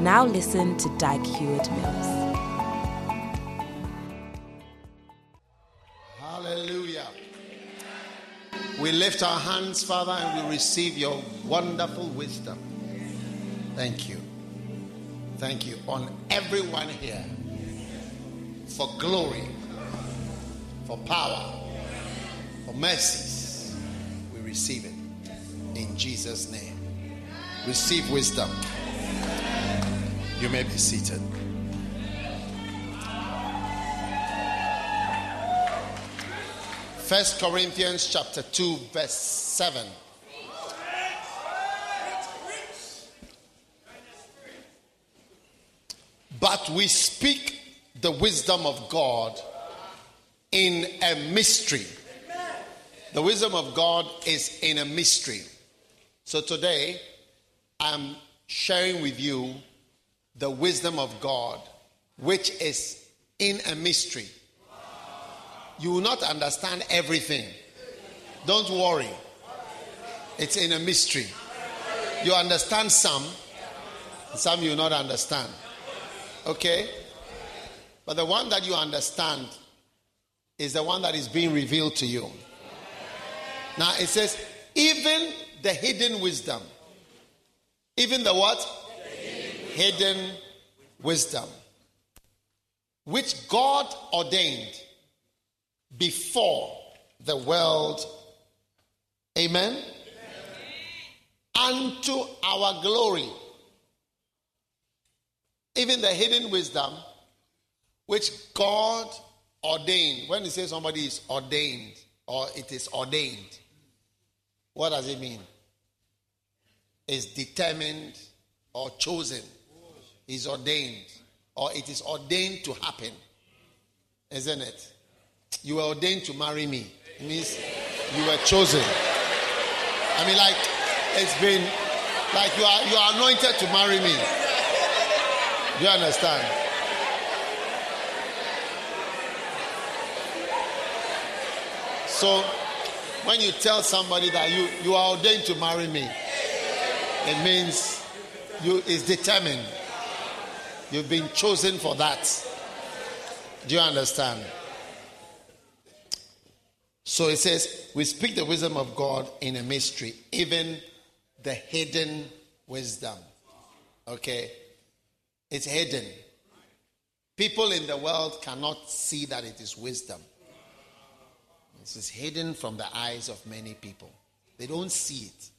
Now listen to Dag Heward Mills. Hallelujah. We lift our hands, Father, and we receive your wonderful wisdom. Thank you. Thank you on everyone here for glory, for power, for mercies. We receive it in Jesus' name. Receive wisdom. You may be seated. First Corinthians chapter 2 verse 7. But we speak the wisdom of God in a mystery. The wisdom of God is in a mystery. So today I'm sharing with you the wisdom of God, which is in a mystery. You will not understand everything. Don't worry. It's in a mystery. You understand some, some you not understand. Okay? But the one that you understand is the one that is being revealed to you. Now it says, even the hidden wisdom. Even the what? Hidden wisdom, which God ordained before the world. Amen? Amen. Unto our glory. Even the hidden wisdom which God ordained. When you say somebody is ordained or it is ordained, what does it mean? Is determined or chosen is ordained or it is ordained to happen. Isn't it? You were ordained to marry me. It means you were chosen. I mean, like, it's been like you are you are anointed to marry me. Do you understand? So when you tell somebody that you, you are ordained to marry me, it means you is determined. You've been chosen for that. Do you understand? So it says, we speak the wisdom of God in a mystery, even the hidden wisdom. Okay? It's hidden. People in the world cannot see that it is wisdom. This is hidden from the eyes of many people. They don't see it.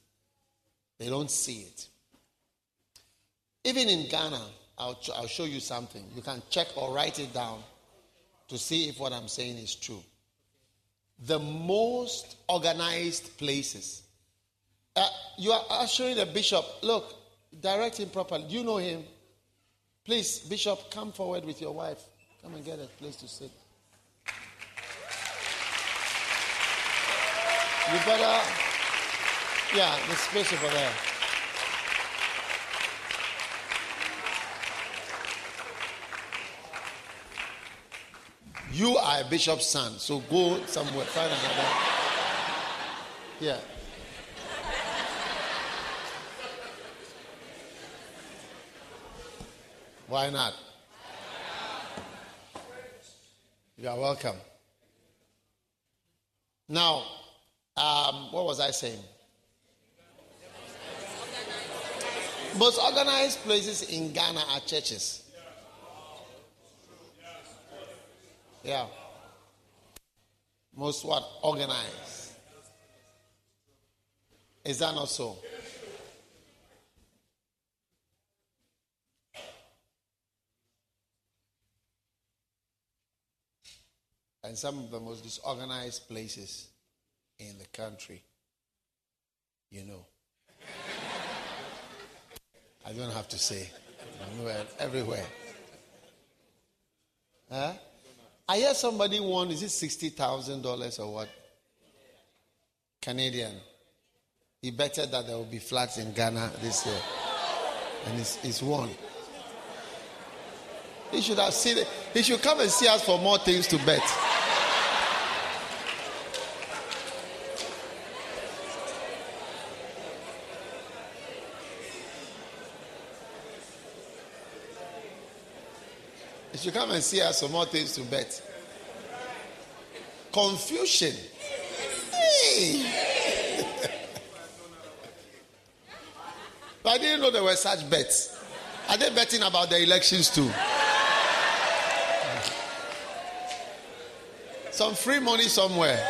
They don't see it. Even in Ghana, I'll, I'll show you something. You can check or write it down to see if what I'm saying is true. The most organized places. Uh, you are assuring the bishop, look, direct him properly. You know him? Please, bishop, come forward with your wife. Come and get a place to sit. You better, yeah, the space over there. You are a bishop's son, so go somewhere, find another. Yeah. Why not? You are welcome. Now, um, what was I saying? Most organized places in Ghana are churches. Yeah. Most what? Organized. Is that not so? And some of the most disorganized places in the country, you know. I don't have to say. Everywhere. everywhere. Huh? I hear somebody won, is it $60,000 or what? Canadian. He betted that there will be floods in Ghana this year. And he's, he's won. He should have seen it. He should come and see us for more things to bet. Should come and see us for more things to bet. Confusion. Hey. but I didn't know there were such bets. Are they betting about the elections too? Some free money somewhere.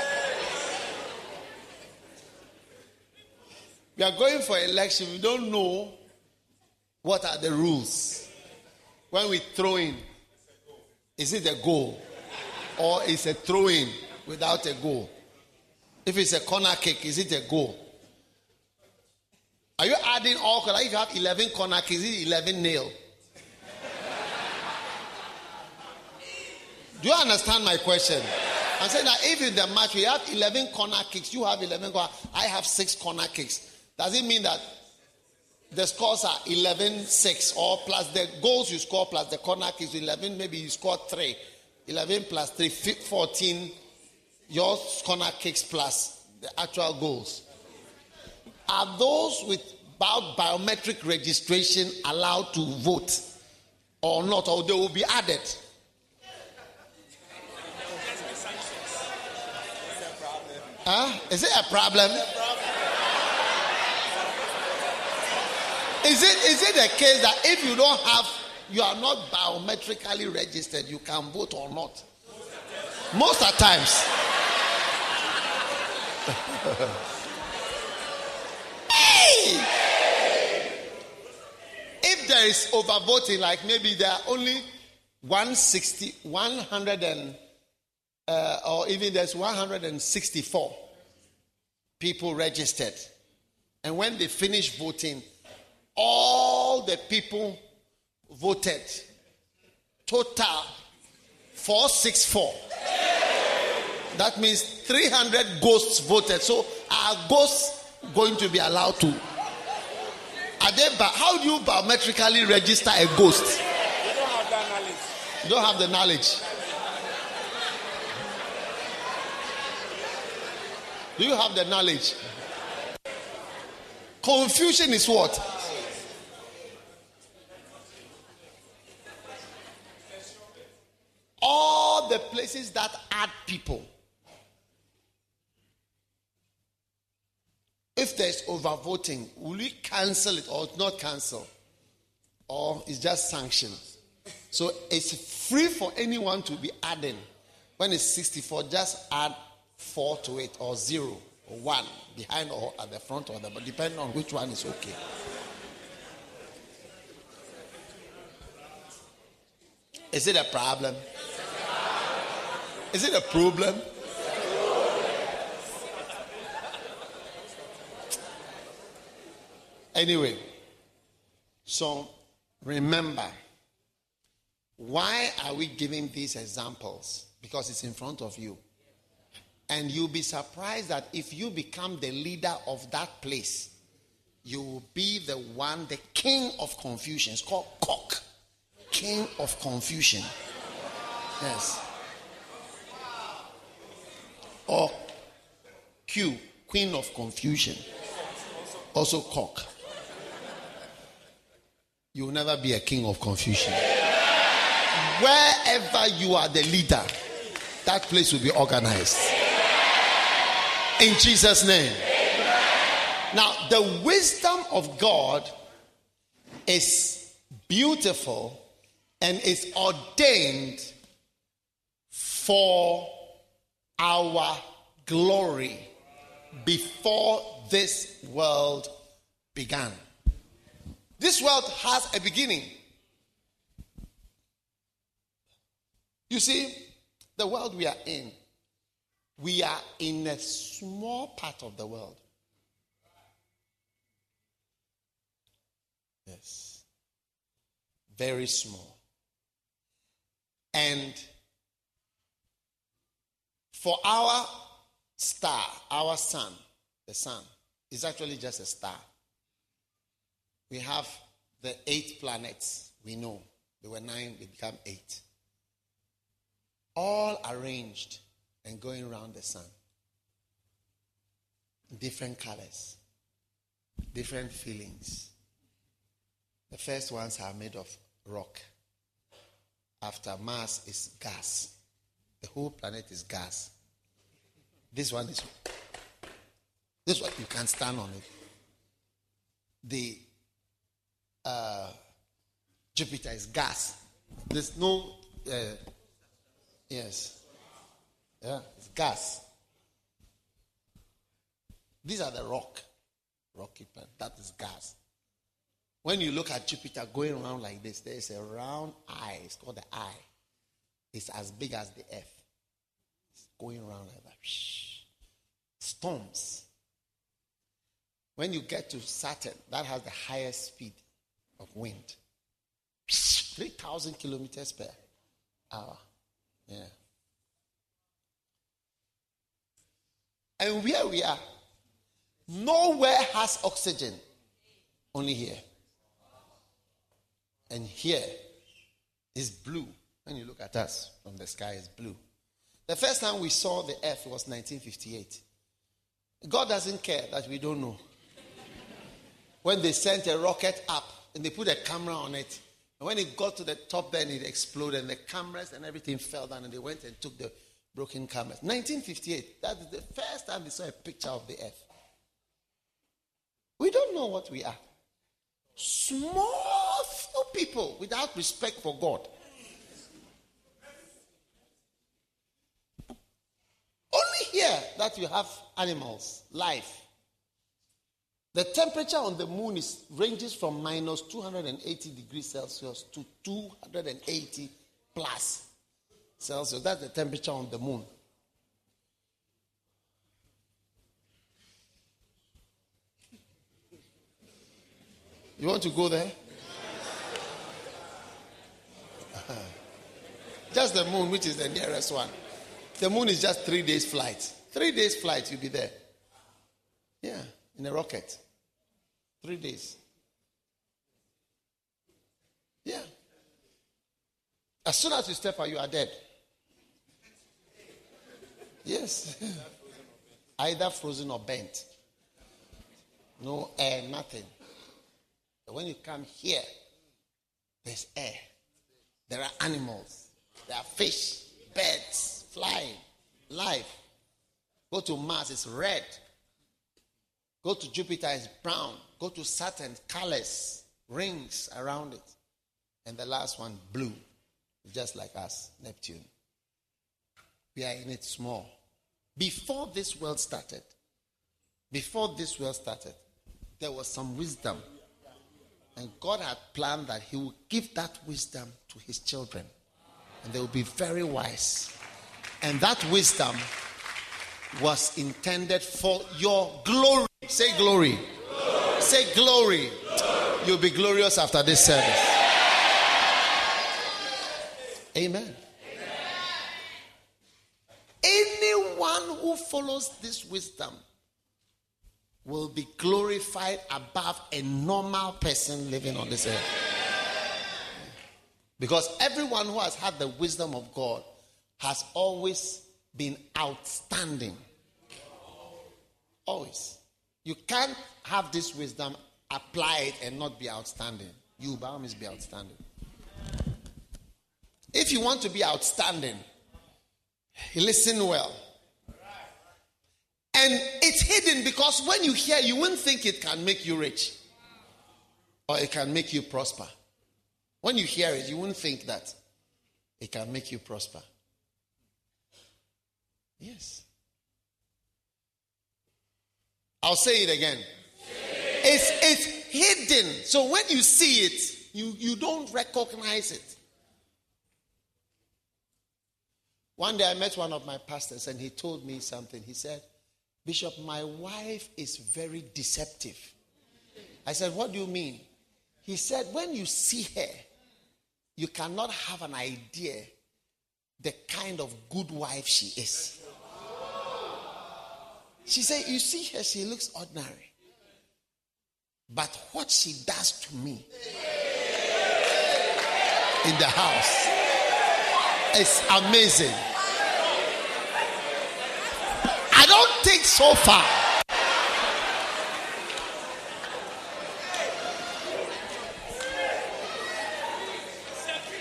We are going for election. We don't know what are the rules. When we throw in, is it a goal? Or is a throw in without a goal? If it's a corner kick, is it a goal? Are you adding all? Like if you have 11 corner kicks, is it 11 nail? Do you understand my question? I'm saying that if in the match we have 11 corner kicks, you have 11 corner, I have six corner kicks. Does it mean that the scores are 11 6 or plus the goals you score plus the corner kicks 11 maybe you score 3 11 plus 3 14 your corner kicks plus the actual goals are those with biometric registration allowed to vote or not or they will be added Huh? Is it a problem? Is it is it the case that if you don't have you are not biometrically registered, you can vote or not? Most of times. hey! If there is overvoting, like maybe there are only 160, 100 and uh, or even there's 164 people registered. And when they finish voting, all the people voted. Total 464. That means 300 ghosts voted. So are ghosts going to be allowed to? Are they, how do you biometrically register a ghost? You don't have that knowledge. You don't have the knowledge. Do you have the knowledge? Confusion is what? All the places that add people. If there's overvoting, will we cancel it or not cancel? Or it's just sanctioned? So it's free for anyone to be adding. When it's 64, just add 4 to it or 0 or 1 behind or at the front or the but depending on which one is okay. Is it a problem? Is it a problem? Anyway, so remember, why are we giving these examples? Because it's in front of you. And you'll be surprised that if you become the leader of that place, you will be the one, the king of confusion. It's called cock. King of confusion. Yes. Or Q, queen of confusion. Also cock. You will never be a king of confusion. Wherever you are the leader, that place will be organized. In Jesus' name. Now, the wisdom of God is beautiful and is ordained for our glory before this world began. This world has a beginning. You see, the world we are in we are in a small part of the world. Yes. Very small. And for our star, our sun, the sun, is actually just a star. We have the eight planets we know. There were nine, they become eight. All arranged and going around the sun. Different colors, different feelings. The first ones are made of rock. After Mars is gas. The whole planet is gas. This one is this one you can stand on it. The uh, Jupiter is gas. There's no uh, yes. Yeah, it's gas. These are the rock. Rocky planet. That is gas. When you look at Jupiter going around like this, there is a round eye. It's called the eye. It's as big as the earth. It's going around like that. Storms. When you get to Saturn, that has the highest speed of wind 3,000 kilometers per hour. Yeah. And where we are, nowhere has oxygen, only here. And here is blue. When you look at us from the sky, is blue. The first time we saw the earth was 1958. God doesn't care that we don't know. when they sent a rocket up and they put a camera on it, and when it got to the top, then it exploded, and the cameras and everything fell down, and they went and took the broken cameras. 1958, that is the first time they saw a picture of the earth. We don't know what we are. Small people without respect for God. Only here that you have animals, life. The temperature on the moon is ranges from minus 280 degrees Celsius to 280 plus Celsius. That's the temperature on the moon. You want to go there? just the moon, which is the nearest one. The moon is just three days' flight. Three days' flight, you'll be there. Yeah, in a rocket. Three days. Yeah. As soon as you step out, you are dead. Yes. Either frozen or bent. No air, nothing. But when you come here, there's air. There are animals. There are fish, birds, flying, life. Go to Mars, it's red. Go to Jupiter, it's brown. Go to Saturn, colors, rings around it. And the last one, blue, just like us, Neptune. We are in it small. Before this world started, before this world started, there was some wisdom. And God had planned that He would give that wisdom to His children. And they will be very wise. And that wisdom was intended for your glory. Say glory. Say glory. glory. You'll be glorious after this service. Amen. Amen. Anyone who follows this wisdom will be glorified above a normal person living on this earth. Because everyone who has had the wisdom of God has always been outstanding. Always. You can't have this wisdom, apply it, and not be outstanding. You, by must be outstanding. If you want to be outstanding, listen well. And it's hidden because when you hear, you won't think it can make you rich or it can make you prosper. When you hear it, you won't think that it can make you prosper. Yes. I'll say it again. It's, it's hidden. So when you see it, you, you don't recognize it. One day I met one of my pastors and he told me something. He said, Bishop, my wife is very deceptive. I said, What do you mean? He said, When you see her, you cannot have an idea the kind of good wife she is. She said, You see her, she looks ordinary. But what she does to me in the house is amazing. I don't think so far.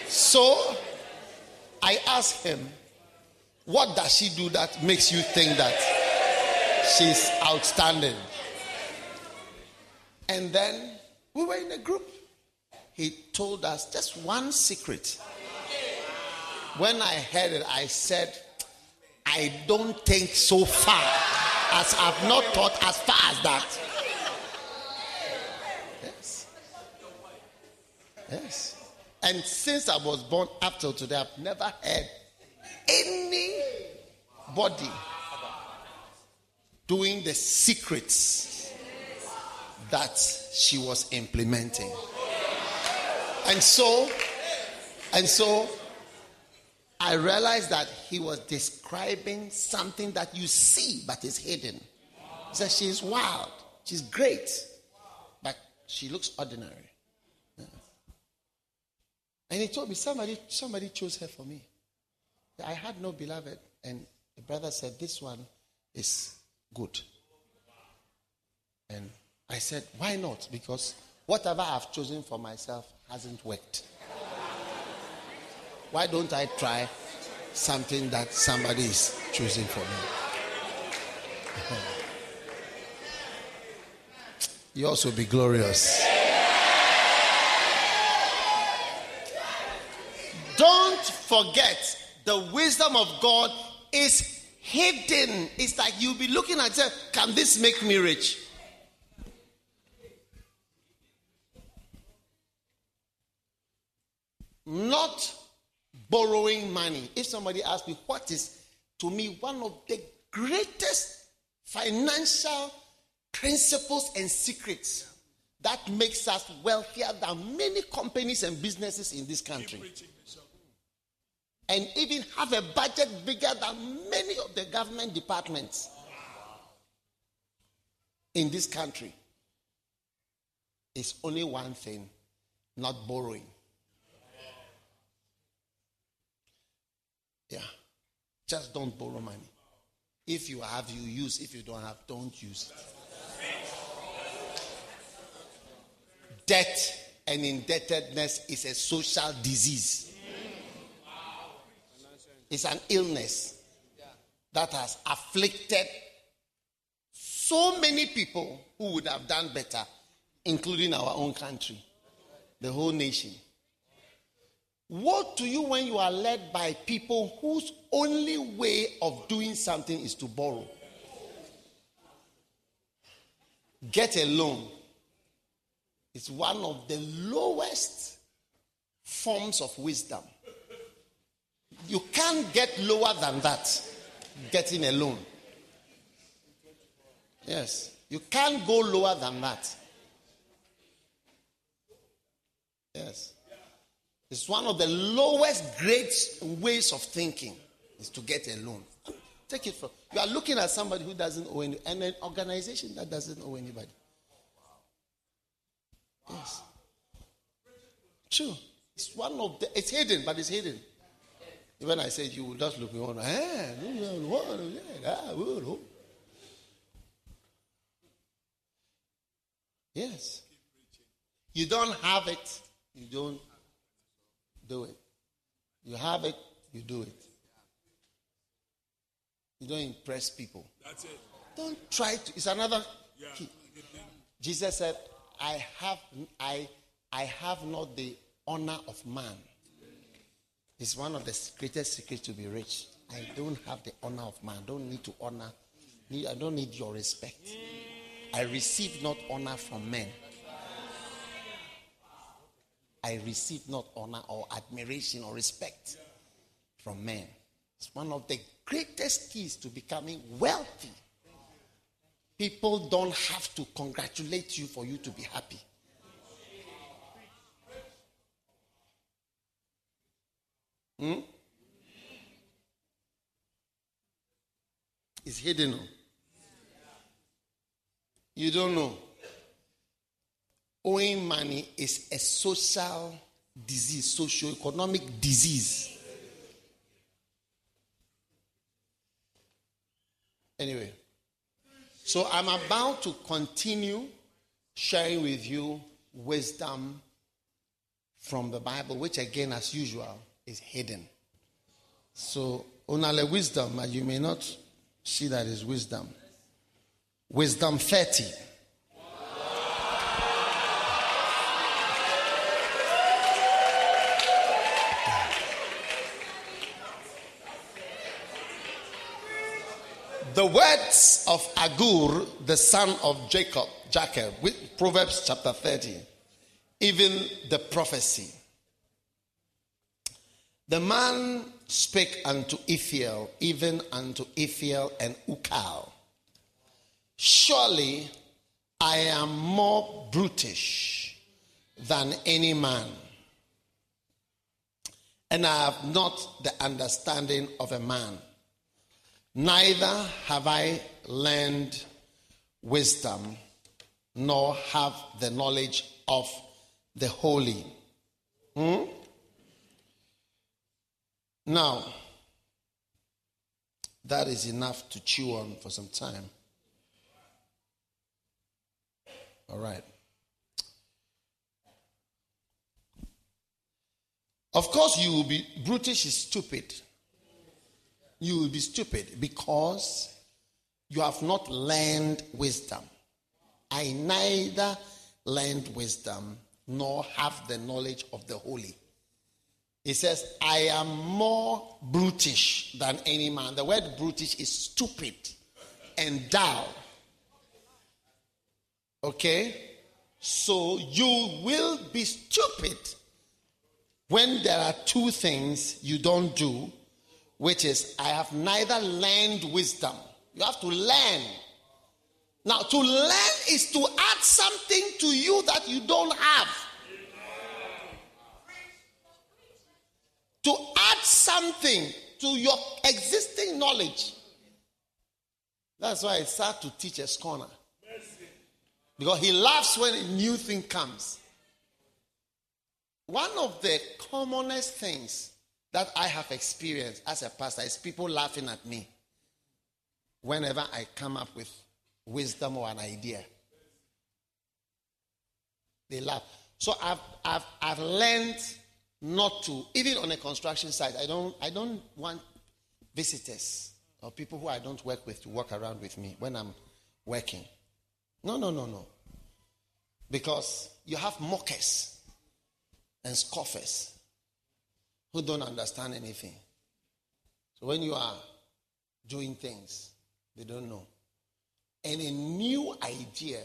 So I asked him, What does she do that makes you think that she's outstanding? And then we were in a group. He told us just one secret. When I heard it, I said, I don't think so far as I've not thought as far as that. Yes. Yes. And since I was born up till today, I've never heard anybody doing the secrets that she was implementing. And so, and so I realized that he was describing something that you see but is hidden. He said, She's wild, she's great, but she looks ordinary. And he told me somebody somebody chose her for me. I had no beloved, and the brother said, This one is good. And I said, Why not? Because whatever I've chosen for myself hasn't worked. Why don't I try something that somebody is choosing for me? you also be glorious. Don't forget the wisdom of God is hidden. It's like you'll be looking at it, can this make me rich? Not borrowing money. If somebody asks me, what is to me one of the greatest financial principles and secrets that makes us wealthier than many companies and businesses in this country? And even have a budget bigger than many of the government departments in this country is only one thing not borrowing. Yeah. Just don't borrow money. If you have, you use. If you don't have, don't use. Debt and indebtedness is a social disease. It's an illness that has afflicted so many people who would have done better, including our own country, the whole nation. What to you when you are led by people whose only way of doing something is to borrow? Get a loan. It's one of the lowest forms of wisdom. You can't get lower than that getting a loan. Yes. You can't go lower than that. Yes. It's one of the lowest grades ways of thinking is to get a loan. Take it from you are looking at somebody who doesn't owe any and an organization that doesn't owe anybody. Yes. True. It's one of the it's hidden, but it's hidden. When I said you will just look me on, eh, yes. You don't have it, you don't do it. You have it, you do it. You don't impress people. That's it. Don't try to. It's another yeah. key. Jesus said, "I have, I, I have not the honor of man." It's one of the greatest secrets to be rich. I don't have the honor of man. I don't need to honor. I don't need your respect. I receive not honor from men. I receive not honor or admiration or respect from men. It's one of the greatest keys to becoming wealthy. People don't have to congratulate you for you to be happy. Hmm? It's hidden. You don't know. Owing money is a social disease, socio-economic disease. Anyway, so I'm about to continue sharing with you wisdom from the Bible, which again, as usual, is hidden. So, only wisdom, you may not see that is wisdom. Wisdom 30. The words of Agur, the son of Jacob, Jacob, with Proverbs chapter 30, even the prophecy. The man spake unto Ithiel, even unto Ithiel and Ucal. Surely I am more brutish than any man, and I have not the understanding of a man Neither have I learned wisdom, nor have the knowledge of the holy. Hmm? Now, that is enough to chew on for some time. All right. Of course, you will be brutish is stupid you will be stupid because you have not learned wisdom. I neither learned wisdom nor have the knowledge of the holy. He says, I am more brutish than any man. The word brutish is stupid and dull. Okay? So you will be stupid when there are two things you don't do which is, I have neither learned wisdom. You have to learn. Now, to learn is to add something to you that you don't have. To add something to your existing knowledge. That's why it's hard to teach a scorner. Because he laughs when a new thing comes. One of the commonest things that I have experienced as a pastor is people laughing at me whenever I come up with wisdom or an idea. They laugh. So I've, I've, I've learned not to, even on a construction site, I don't, I don't want visitors or people who I don't work with to walk around with me when I'm working. No, no, no, no. Because you have mockers and scoffers who don't understand anything. So when you are doing things, they don't know. And a new idea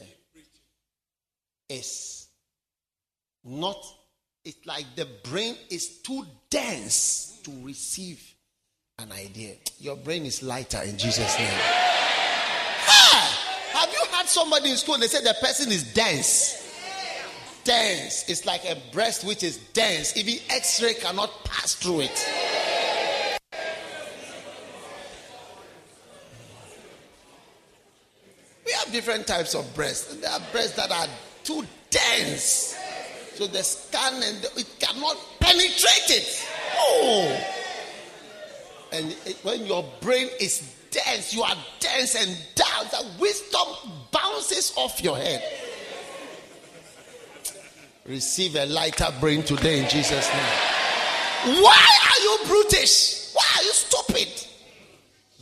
is not, it's like the brain is too dense to receive an idea. Your brain is lighter in Jesus' name. Have you had somebody in school? They said the person is dense dense. It's like a breast which is dense. Even X ray cannot pass through it. We have different types of breasts. There are breasts that are too dense. So the scan and it cannot penetrate it. Oh. And it, when your brain is dense, you are dense and down, the wisdom bounces off your head. Receive a lighter brain today in Jesus' name. Why are you brutish? Why are you stupid?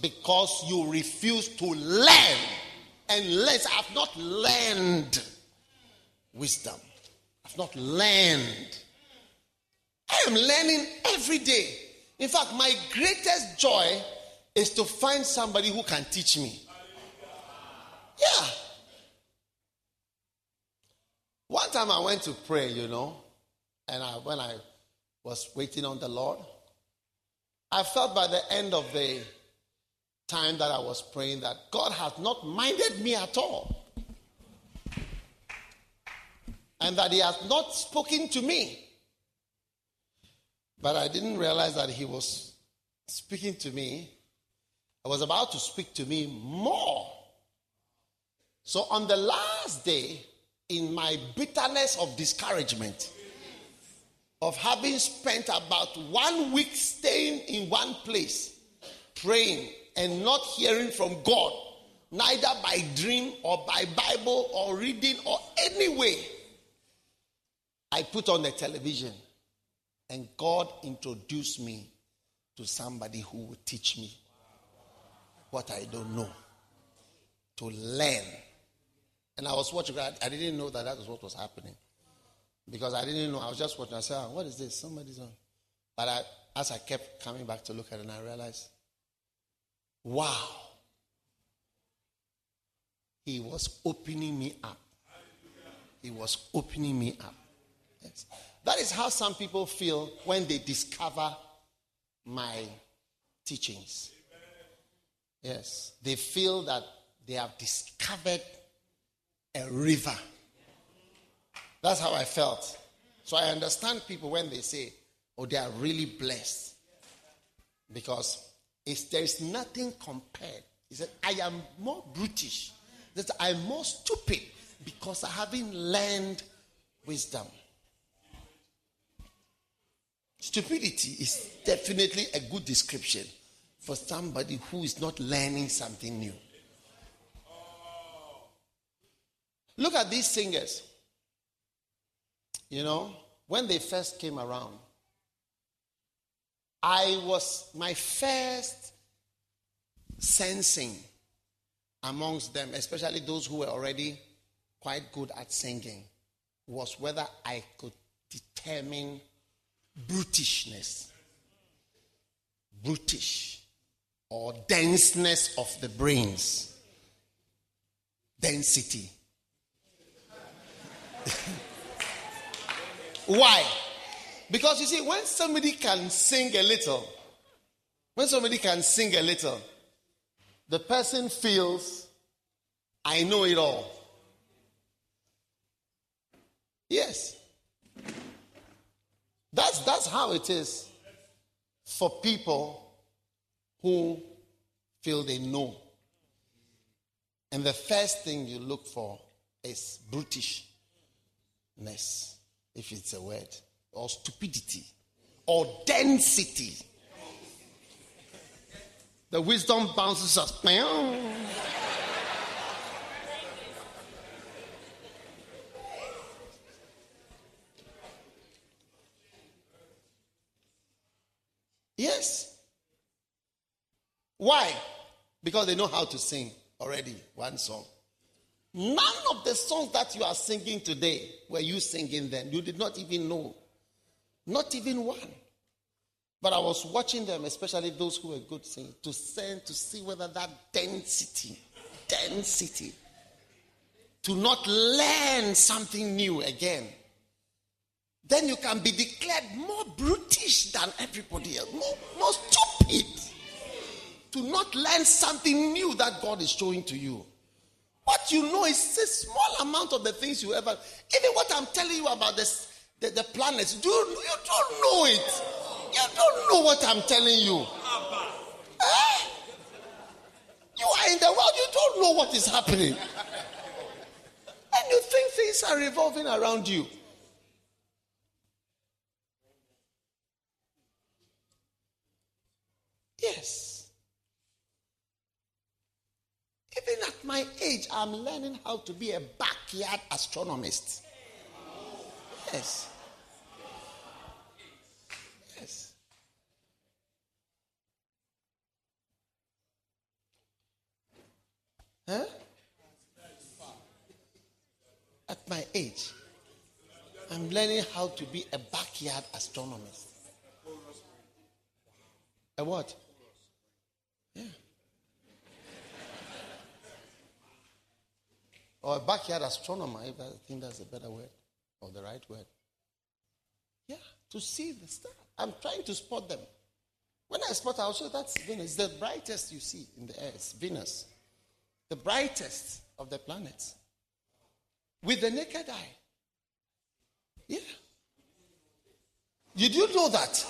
Because you refuse to learn. And let's have not learned wisdom. I've not learned. I am learning every day. In fact, my greatest joy is to find somebody who can teach me. Yeah. One time I went to pray, you know, and I, when I was waiting on the Lord, I felt by the end of the time that I was praying that God has not minded me at all. And that He has not spoken to me. But I didn't realize that he was speaking to me. I was about to speak to me more. So on the last day, in my bitterness of discouragement, of having spent about one week staying in one place, praying and not hearing from God, neither by dream or by Bible or reading or any way, I put on the television and God introduced me to somebody who would teach me what I don't know, to learn. And I was watching, I didn't know that that was what was happening. Because I didn't know, I was just watching. I said, oh, What is this? Somebody's on. But I, as I kept coming back to look at it, and I realized, wow. He was opening me up. He was opening me up. Yes. That is how some people feel when they discover my teachings. Yes. They feel that they have discovered a river. That's how I felt. So I understand people when they say, oh, they are really blessed. Because there is nothing compared. He said, I am more brutish. That I'm more stupid because I haven't learned wisdom. Stupidity is definitely a good description for somebody who is not learning something new. Look at these singers. You know, when they first came around, I was my first sensing amongst them, especially those who were already quite good at singing, was whether I could determine brutishness, brutish, or denseness of the brains, density. Why? Because you see, when somebody can sing a little, when somebody can sing a little, the person feels, I know it all. Yes. That's, that's how it is for people who feel they know. And the first thing you look for is brutishness, if it's a word, or stupidity, or density. The wisdom bounces us. Yes. Why? Because they know how to sing already one song. None of the songs that you are singing today were you singing then. You did not even know. Not even one. But I was watching them, especially those who were good singing, to send to see whether that density, density, to not learn something new again then you can be declared more brutish than everybody else, more, more stupid. To not learn something new that God is showing to you. What you know is a small amount of the things you ever. Even what I'm telling you about this, the, the planets, do, you don't know it. You don't know what I'm telling you. Eh? You are in the world, you don't know what is happening. And you think things are revolving around you. Yes. Even at my age, I'm learning how to be a backyard astronomist. Yes. Yes. Huh? At my age, I'm learning how to be a backyard astronomist. A what? Yeah. Or a backyard astronomer, if I think that's a better word, or the right word. Yeah, to see the star. I'm trying to spot them. When I spot, I'll show that's Venus. The brightest you see in the air Venus. The brightest of the planets. With the naked eye. Yeah. Did you know that?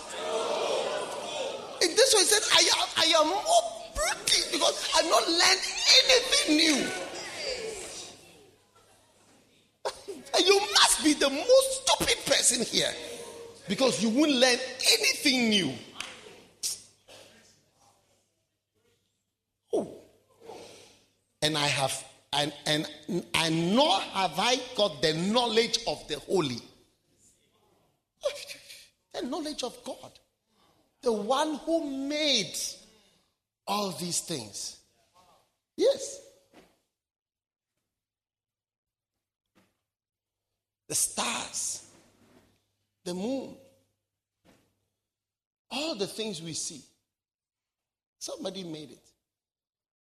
in this way, he said, I am, I am more British because I've not learned anything new. And you must be the most stupid person here because you won't learn anything new. Oh. And I have, and, and, and nor have I got the knowledge of the holy. The knowledge of God. The one who made all these things. Yes. The stars, the moon, all the things we see. Somebody made it.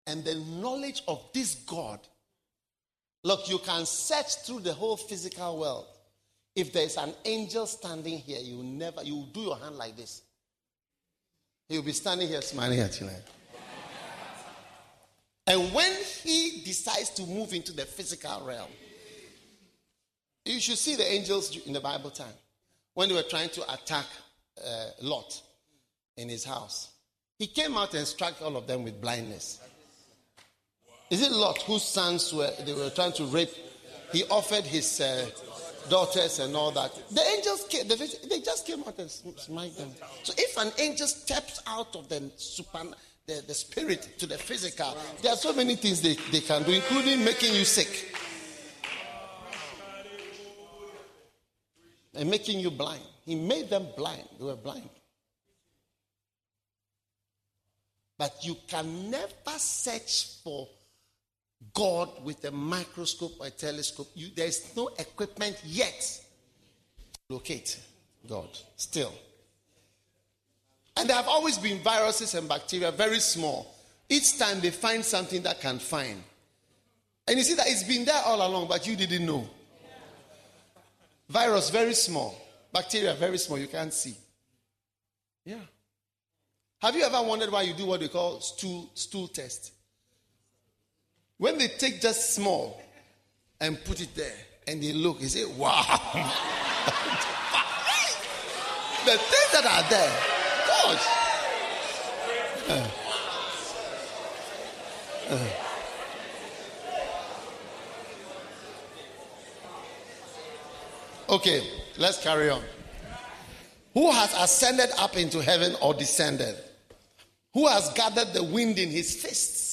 And the knowledge of this God. Look, you can search through the whole physical world. If there's an angel standing here, you never you do your hand like this. He'll be standing here smiling at you. Like. And when he decides to move into the physical realm, you should see the angels in the Bible time when they were trying to attack uh, Lot in his house. He came out and struck all of them with blindness. Is it Lot whose sons were they were trying to rape? He offered his uh, daughters and all that. The angels came, they just came out and smite them. So if an angel steps out of the super, the, the spirit to the physical, there are so many things they, they can do, including making you sick. And making you blind. He made them blind. They were blind. But you can never search for God with a microscope or a telescope. You, there is no equipment yet to locate God still. And there have always been viruses and bacteria, very small. Each time they find something that can find. And you see that it's been there all along, but you didn't know. Virus, very small. Bacteria, very small. You can't see. Yeah. Have you ever wondered why you do what they call stool, stool test? When they take just small and put it there and they look, they say, wow. the things that are there, gosh. Uh, uh. Okay, let's carry on. Who has ascended up into heaven or descended? Who has gathered the wind in his fists?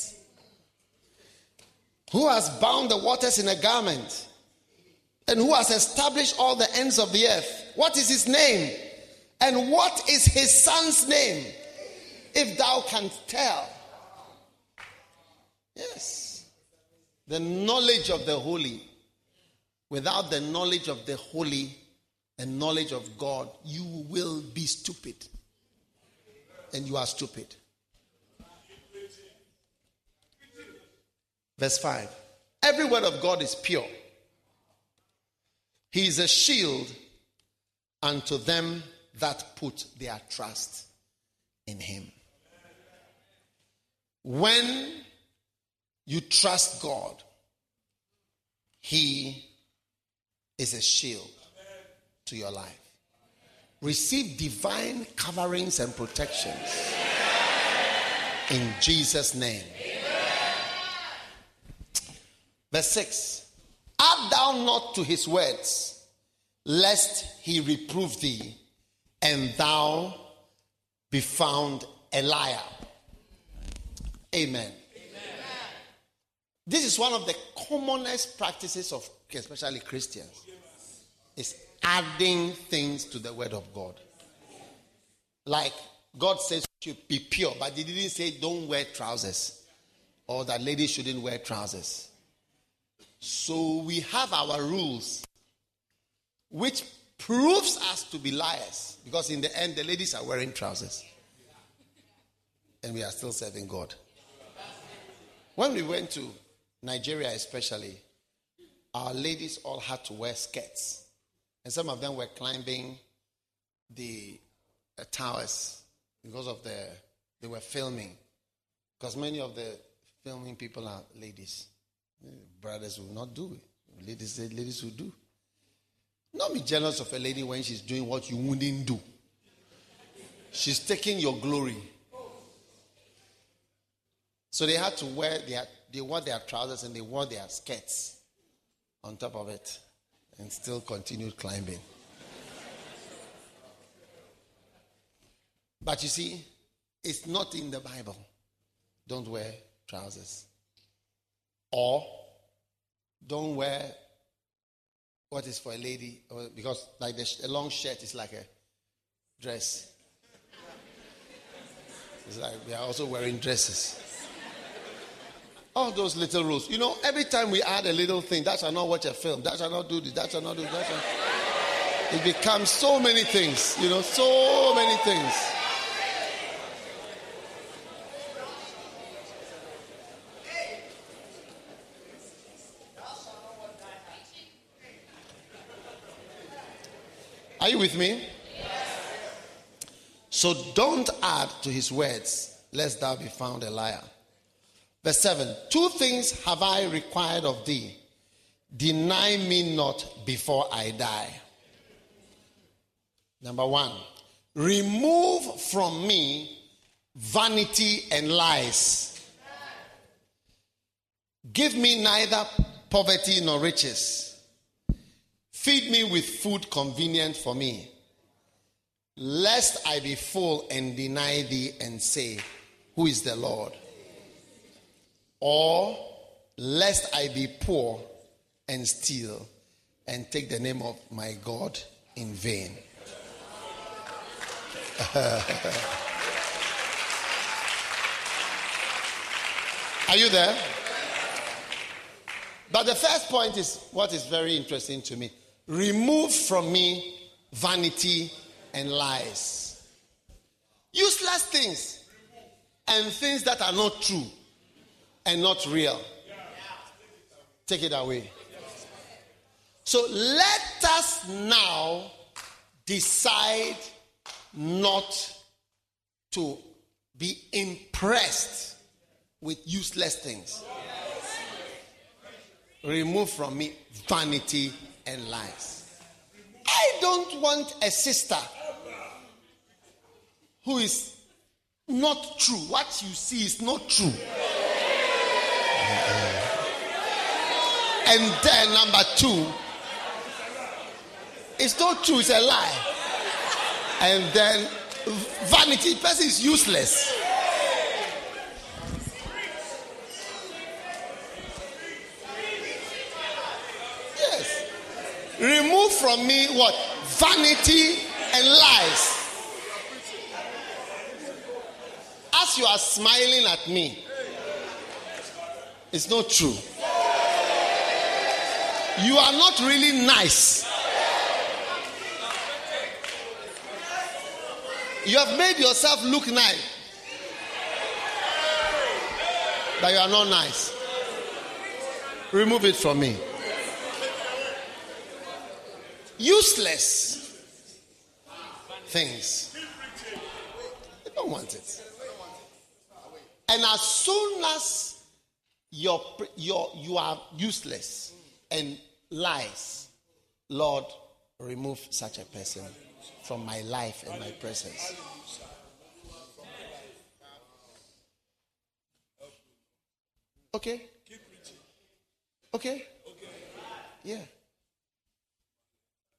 who has bound the waters in a garment, and who has established all the ends of the earth. What is his name? And what is his son's name? If thou canst tell. Yes. The knowledge of the holy. Without the knowledge of the holy and knowledge of God, you will be stupid. And you are stupid. Verse 5 Every word of God is pure. He is a shield unto them that put their trust in Him. When you trust God, He is a shield to your life. Receive divine coverings and protections in Jesus' name. Verse 6 Add thou not to his words, lest he reprove thee, and thou be found a liar. Amen. This is one of the commonest practices of especially Christians. Is adding things to the word of God. Like God says to be pure, but he didn't say don't wear trousers or that ladies shouldn't wear trousers. So we have our rules, which proves us to be liars because in the end, the ladies are wearing trousers. And we are still serving God. When we went to Nigeria, especially, our ladies all had to wear skirts. And some of them were climbing the uh, towers because of the, they were filming. Because many of the filming people are ladies. Brothers will not do it. Ladies, ladies will do. Not be jealous of a lady when she's doing what you wouldn't do. She's taking your glory. So they had to wear their they wore their trousers and they wore their skirts on top of it and still continued climbing. but you see, it's not in the Bible. Don't wear trousers. Or don't wear what is for a lady, because like the, a long shirt is like a dress. It's like we are also wearing dresses. All those little rules. You know, every time we add a little thing, that shall not watch a film, that shall not do this, that shall not do that. Shall... It becomes so many things, you know, so many things. Are you with me? So don't add to his words, lest thou be found a liar. Verse 7 Two things have I required of thee. Deny me not before I die. Number one, remove from me vanity and lies. Give me neither poverty nor riches Feed me with food convenient for me, lest I be full and deny thee and say, Who is the Lord? Or lest I be poor and steal and take the name of my God in vain. Are you there? But the first point is what is very interesting to me. Remove from me vanity and lies. Useless things and things that are not true and not real. Take it away. So let us now decide not to be impressed with useless things. Remove from me vanity and lies. I don't want a sister who is not true. What you see is not true. And then, number two, it's not true, it's a lie. And then, vanity, person is useless. Yes. Remove from me what? Vanity and lies. As you are smiling at me, it's not true. You are not really nice. You have made yourself look nice, but you are not nice. Remove it from me useless things. They don't want it. And as soon as you're, you're, you are useless and lies, Lord, remove such a person from my life and my presence. Okay. Keep reaching. Okay? Okay? Yeah.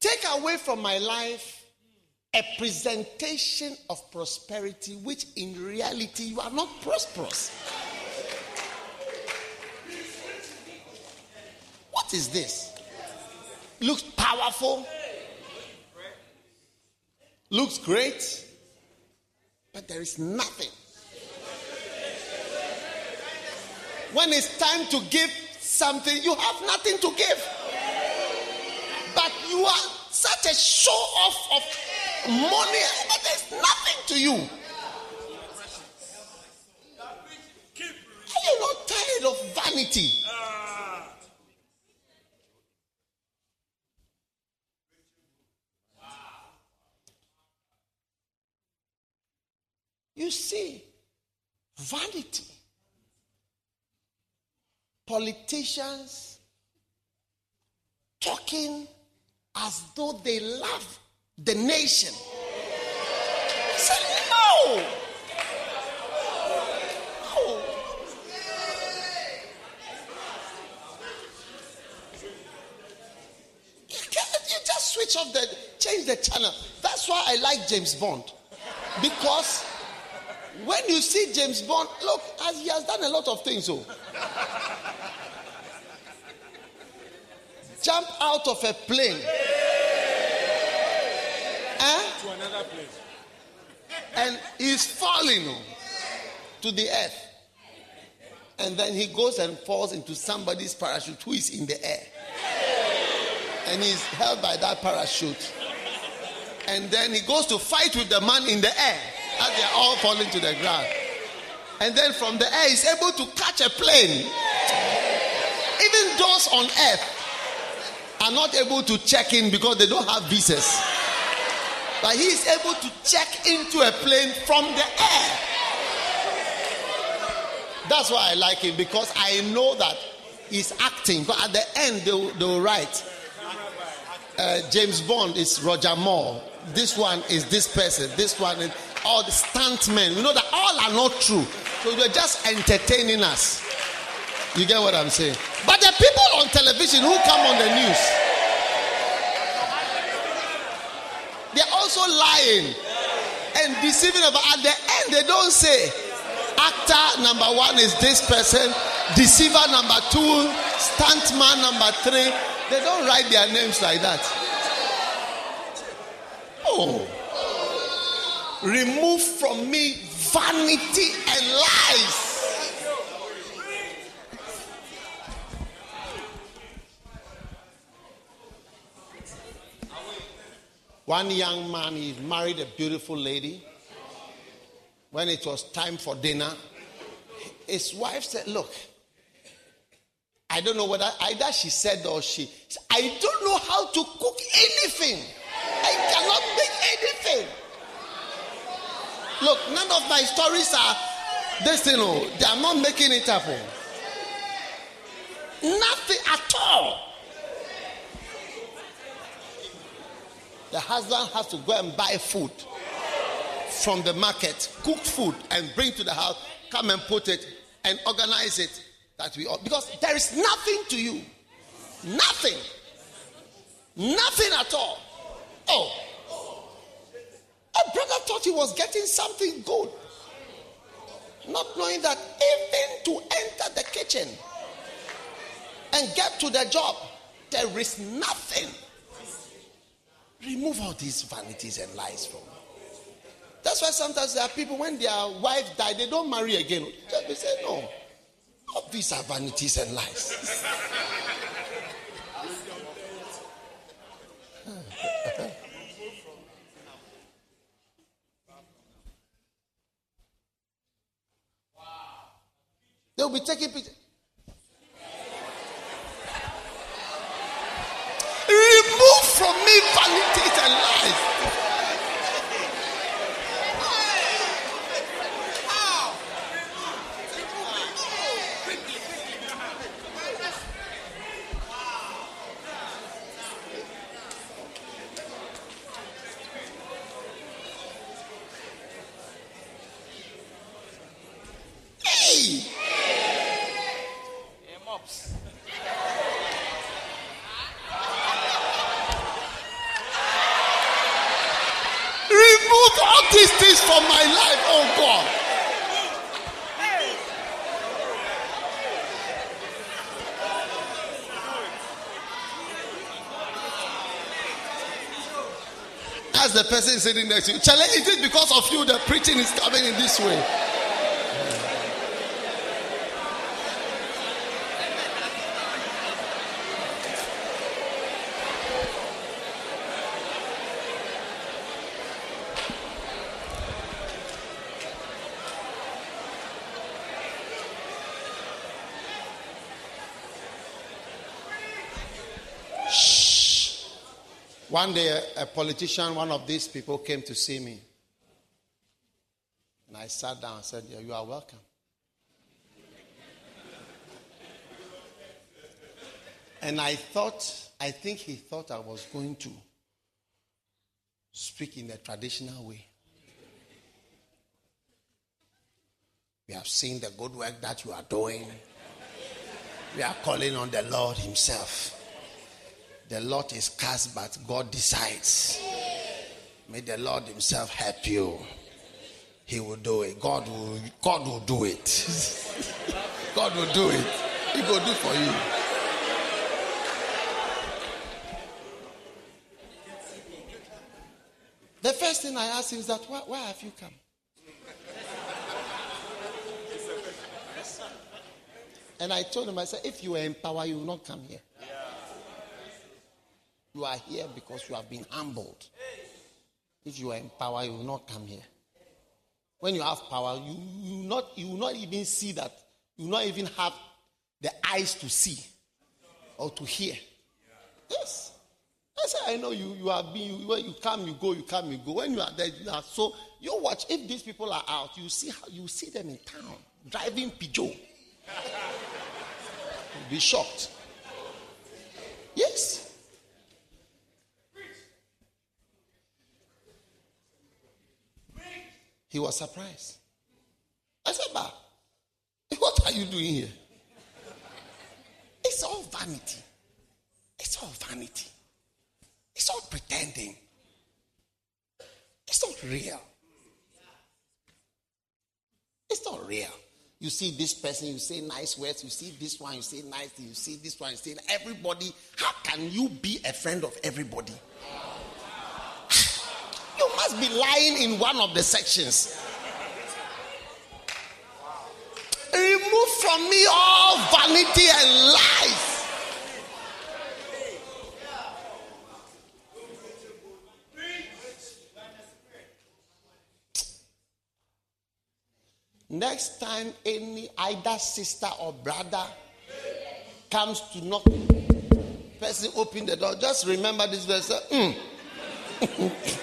Take away from my life a presentation of prosperity, which in reality you are not prosperous. Is this? Looks powerful, looks great, but there is nothing. When it's time to give something, you have nothing to give. But you are such a show off of money, but there's nothing to you. Are you not tired of vanity? You see, vanity. Politicians talking as though they love the nation. Say no. you just switch off the change the channel. That's why I like James Bond. Because when you see James Bond, look, as he has done a lot of things. So oh. jump out of a plane. Eh? To another place. And he's falling oh, to the earth. And then he goes and falls into somebody's parachute who is in the air. And he's held by that parachute. And then he goes to fight with the man in the air as they're all falling to the ground. And then from the air, he's able to catch a plane. Even those on earth are not able to check in because they don't have visas. But he is able to check into a plane from the air. That's why I like him because I know that he's acting. But at the end, they will, they will write uh, James Bond is Roger Moore. This one is this person. This one is all the stuntmen. We know that all are not true. So you're just entertaining us. You get what I'm saying? But the people on television who come on the news, they're also lying and deceiving about at the end they don't say actor number one is this person, deceiver number two, stuntman number three. They don't write their names like that. Oh. Remove from me vanity and lies. One young man, he married a beautiful lady. When it was time for dinner, his wife said, Look, I don't know whether either she said or she, I don't know how to cook anything. I cannot make anything. Look, none of my stories are you oh. know, they are not making it happen. Oh. Nothing at all. The husband has to go and buy food from the market, cooked food, and bring to the house, come and put it and organize it that we all because there is nothing to you. Nothing. Nothing at all. Oh. A brother thought he was getting something good. Not knowing that even to enter the kitchen and get to the job, there is nothing. Remove all these vanities and lies from That's why sometimes there are people when their wife die, they don't marry again. They say, no. All these are vanities and lies. They'll be taking pictures. Remove from me vanities and lies. for my life, oh God. As the person sitting next to you, challenge is it because of you that preaching is coming in this way? One day, a politician, one of these people, came to see me. And I sat down and said, yeah, You are welcome. And I thought, I think he thought I was going to speak in the traditional way. We have seen the good work that you are doing. We are calling on the Lord Himself The lot is cast, but God decides. May the Lord Himself help you. He will do it. God will, God will do it. God will do it. He will do for you. The first thing I ask him is that why, why have you come? And I told him, I said, if you were in power, you will not come here. You are here because you have been humbled. If you are in power, you will not come here. When you have power, you, you, not, you will not even see that. You will not even have the eyes to see or to hear. Yes. I said, I know you, you have been, you, when you come, you go, you come, you go. When you are there, you are so, you watch, if these people are out, you see how, you see them in town, driving Peugeot. You'll be shocked. Yes. He was surprised. I said, Ba, what are you doing here? It's all vanity. It's all vanity. It's all pretending. It's not real. It's not real. You see this person, you say nice words. You see this one, you say nice. You see this one, you say everybody. How can you be a friend of everybody? Be lying in one of the sections. Remove from me all vanity and lies. Next time any either sister or brother comes to knock, person open the door. Just remember this verse. Mm.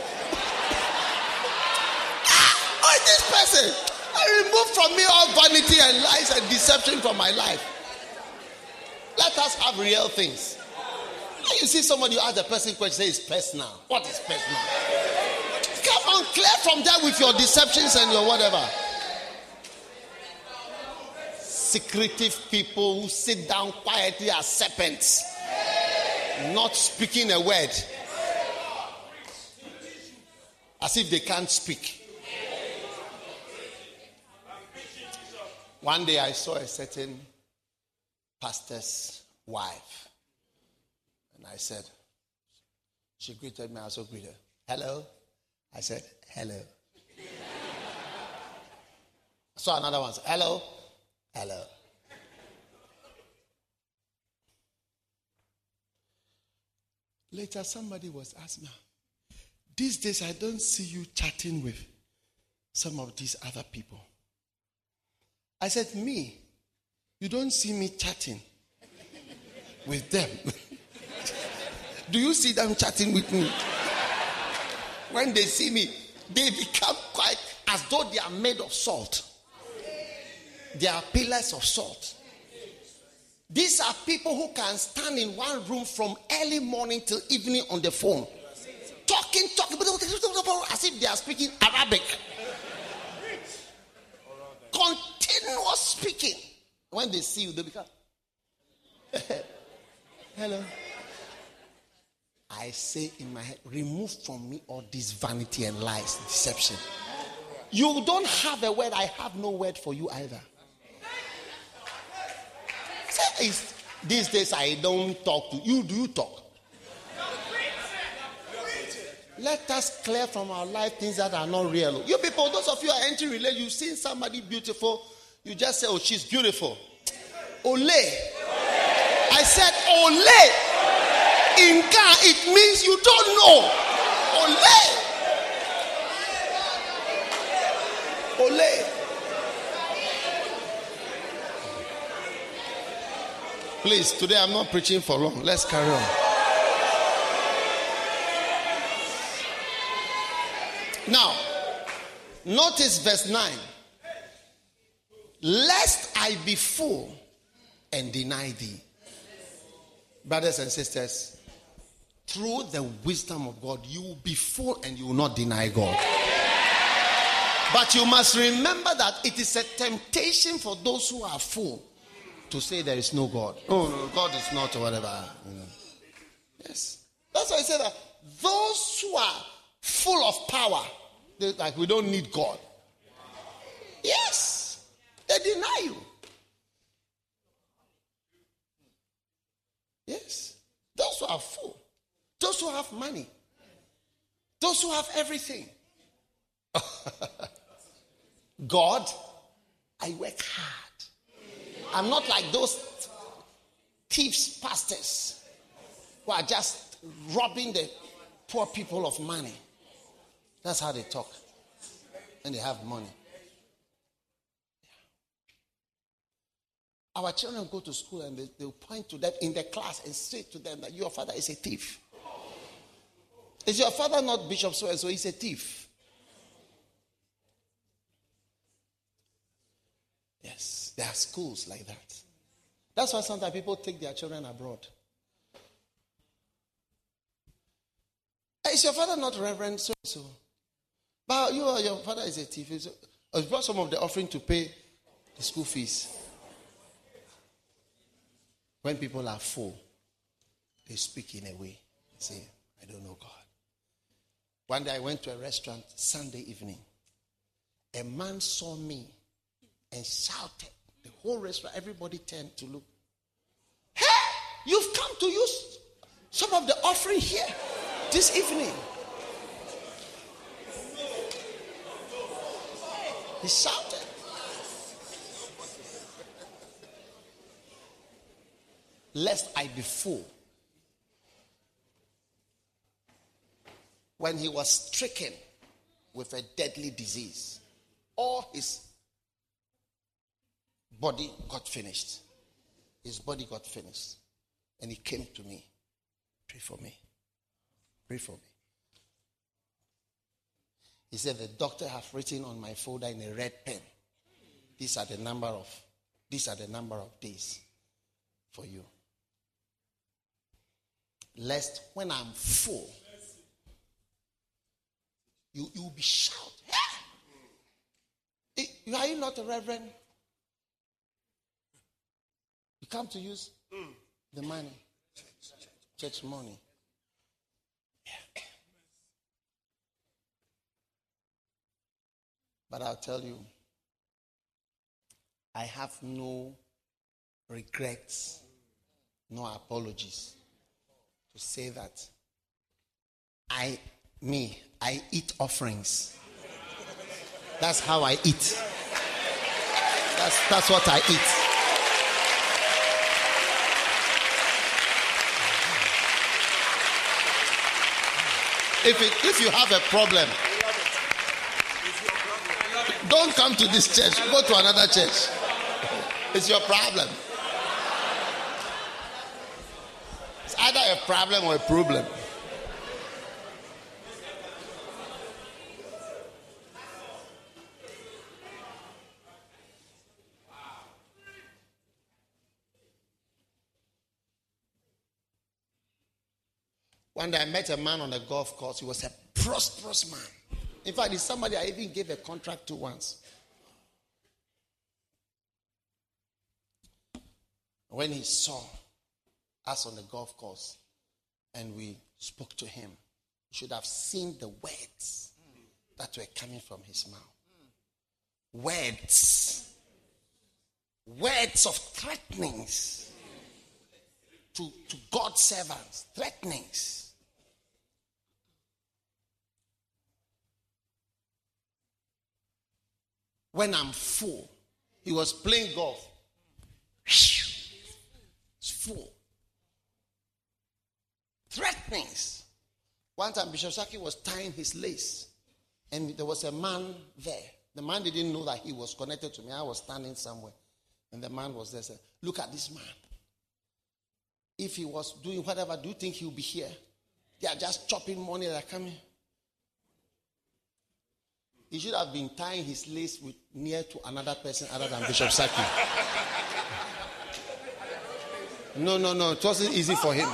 this person. I remove from me all vanity and lies and deception from my life. Let us have real things. When you see somebody, you ask the person question, say it's personal. What is personal? Come on, clear from there with your deceptions and your whatever. Secretive people who sit down quietly as serpents, not speaking a word, as if they can't speak. One day I saw a certain pastor's wife. And I said, she greeted me, I also greeted her. Hello? I said, hello. I saw another one. Said, hello? Hello. Later, somebody was asking these days I don't see you chatting with some of these other people. I said, Me, you don't see me chatting with them. Do you see them chatting with me? When they see me, they become quite as though they are made of salt. They are pillars of salt. These are people who can stand in one room from early morning till evening on the phone, talking, talking, as if they are speaking Arabic continuous speaking. When they see you, they become. Hello. I say in my head, remove from me all this vanity and lies, deception. You don't have a word, I have no word for you either. These days I don't talk to you. Do you talk? Let us clear from our life things that are not real. You people, those of you are entering relation, you've seen somebody beautiful, you just say, Oh, she's beautiful. Ole. I said, Ole. In it means you don't know. Ole. Ole. Please, today I'm not preaching for long. Let's carry on. Now, notice verse 9. Lest I be full and deny thee. Brothers and sisters, through the wisdom of God, you will be full and you will not deny God. But you must remember that it is a temptation for those who are full to say there is no God. Oh, no, God is not or whatever. You know. Yes. That's why I say that those who are full of power, like we don't need God. Yes. They deny you. Yes. Those who are full, those who have money, those who have everything. God, I work hard. I'm not like those thieves, pastors who are just robbing the poor people of money. That's how they talk. And they have money. Our children go to school and they, will point to them in the class and say to them that your father is a thief. Is your father not Bishop so and so? He's a thief. Yes, there are schools like that. That's why sometimes people take their children abroad. Eh, is your father not Reverend so and so? But you your father is a thief. You brought some of the offering to pay the school fees. When people are full, they speak in a way. Say, I don't know God. One day I went to a restaurant Sunday evening. A man saw me and shouted. The whole restaurant, everybody turned to look. Hey, you've come to use some of the offering here this evening. He shouted. Lest I be full. when he was stricken with a deadly disease, all his body got finished. His body got finished. And he came to me. Pray for me. Pray for me. He said, The doctor have written on my folder in a red pen. These are the number of these are the number of days for you. Lest when I'm full, you you will be shouting. Hey! Eh, are you not a reverend? You come to use the money, church money. But I'll tell you, I have no regrets, no apologies to say that I me, I eat offerings. That's how I eat. That's, that's what I eat. If, it, if you have a problem, don't come to this church. Go to another church. It's your problem. It's either a problem or a problem. One day I met a man on a golf course. He was a prosperous man. In fact, he's somebody I even gave a contract to once. When he saw us on the golf course and we spoke to him, you should have seen the words that were coming from his mouth. Words. Words of threatenings to, to God's servants. Threatenings. when I'm full. He was playing golf. It's full. Threatenings. One time Bishop Saki was tying his lace, and there was a man there. The man didn't know that he was connected to me. I was standing somewhere. And the man was there said, Look at this man. If he was doing whatever, do you think he'll be here? They are just chopping money that are coming. He should have been tying his lace with, near to another person other than Bishop Saki. No, no, no. It wasn't easy for him.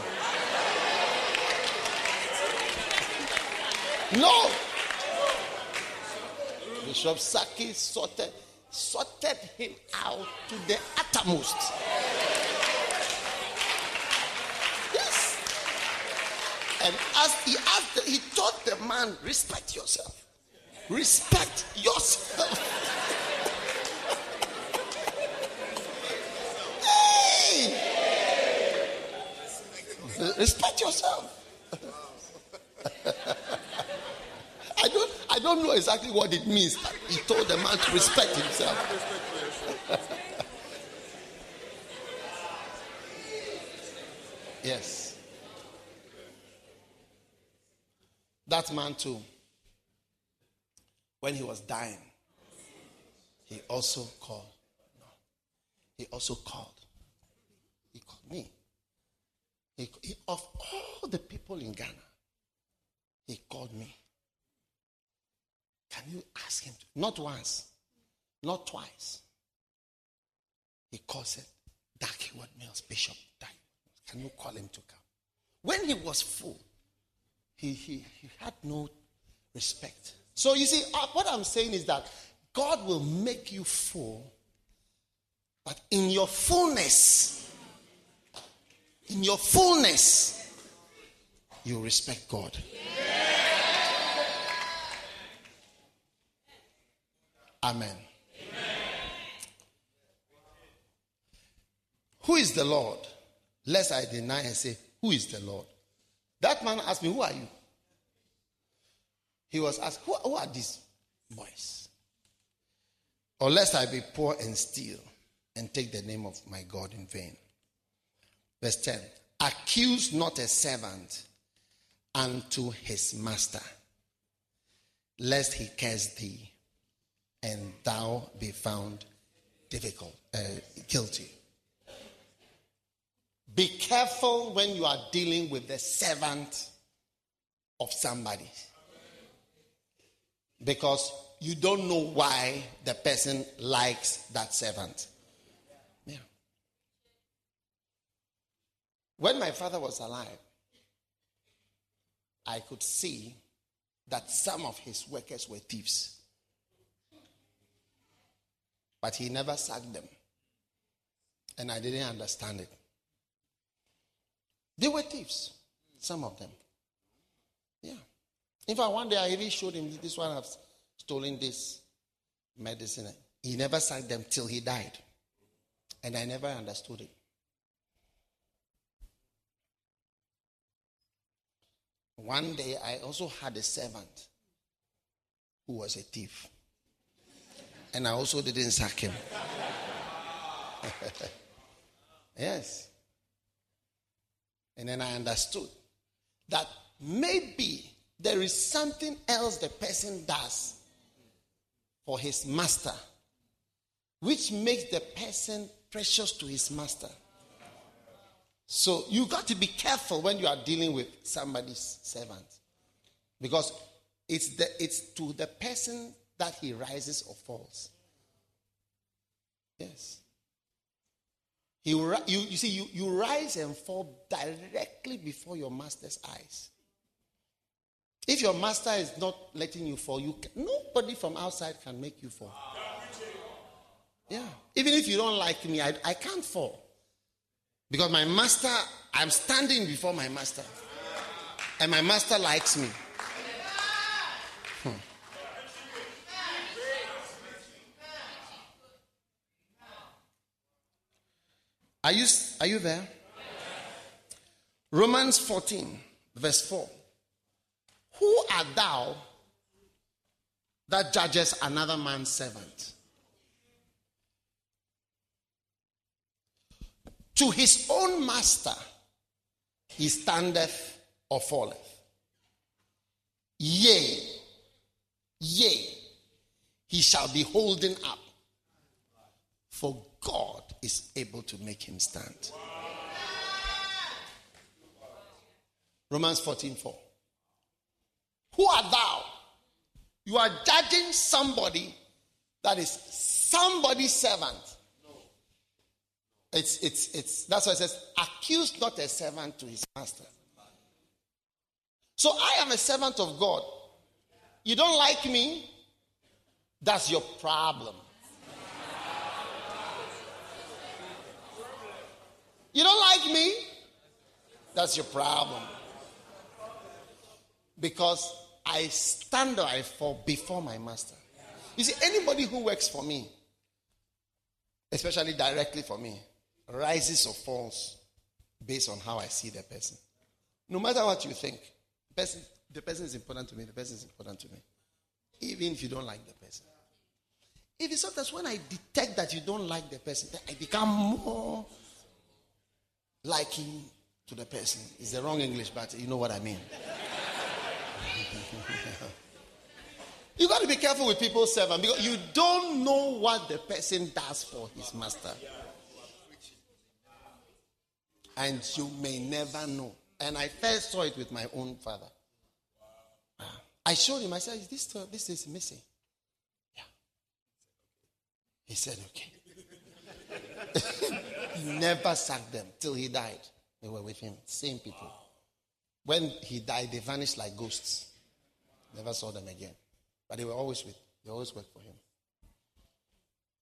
No. Bishop Saki sorted, sorted him out to the uttermost. Yes. And as he asked, he told the man, respect yourself. Respect yourself. Respect yourself. I don't know exactly what it means. He told the man to respect himself. yes. That man too, when he was dying, he also called. He also called. He called me. He, he, of all the people in Ghana, he called me. Can you ask him? To, not once, not twice. He calls it Dag Heward Mills, Bishop. Can you call him to come? When he was full, he, he, he had no respect. So you see, uh, what I'm saying is that God will make you full, but in your fullness, in your fullness, you respect God. Amen. Amen. Who is the Lord? Lest I deny and say, Who is the Lord? That man asked me, Who are you? He was asked, Who, who are these boys? Or lest I be poor and steal and take the name of my God in vain. Verse 10 Accuse not a servant unto his master, lest he curse thee and thou be found difficult, uh, guilty. Be careful when you are dealing with the servant of somebody. Because you don't know why the person likes that servant. Yeah. When my father was alive, I could see that some of his workers were thieves. But he never sacked them. And I didn't understand it. They were thieves, some of them. Yeah. In fact, one day I even showed him this one has stolen this medicine. He never sacked them till he died. And I never understood it. One day I also had a servant who was a thief. And I also didn't sack him. yes. And then I understood that maybe there is something else the person does for his master, which makes the person precious to his master. So you got to be careful when you are dealing with somebody's servant. Because it's, the, it's to the person that he rises or falls. Yes. He, you, you see, you, you rise and fall directly before your master's eyes. If your master is not letting you fall, you can, nobody from outside can make you fall. Yeah. Even if you don't like me, I, I can't fall. Because my master, I'm standing before my master. And my master likes me. Hmm. Are you, are you there? Romans 14, verse 4. Who art thou that judges another man's servant? To his own master he standeth or falleth. Yea, yea, he shall be holding up. For God is able to make him stand. Romans 14 4. Who art thou? You are judging somebody that is somebody's servant. It's, it's, it's, that's why it says, accuse not a servant to his master. So I am a servant of God. You don't like me? That's your problem. You don't like me? That's your problem. because I stand or I fall before my master. You see, anybody who works for me, especially directly for me, rises or falls based on how I see the person. No matter what you think, the person, the person is important to me, the person is important to me. Even if you don't like the person. If it's sometimes when I detect that you don't like the person, I become more liking to the person. It's the wrong English, but you know what I mean. you got to be careful with people's servant because you don't know what the person does for his master. And you may never know. And I first saw it with my own father. Ah. I showed him, I said, this, this is missing. Yeah. He said, okay. he never sacked them till he died. They were with him, same people. When he died, they vanished like ghosts. Never saw them again. But they were always with, they always worked for him.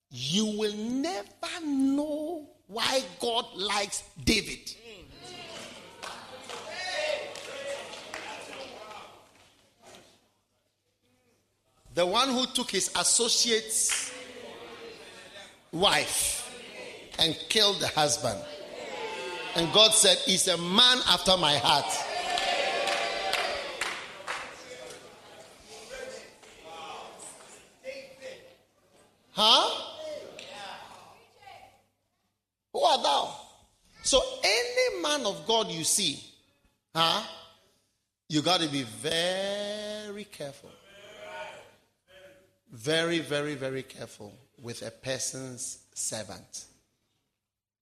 You will never know why God likes David. The one who took his associate's wife and killed the husband. And God said, He's a man after my heart. Huh? Who are thou? So, any man of God you see, huh? You got to be very careful. Very, very, very careful with a person's servant.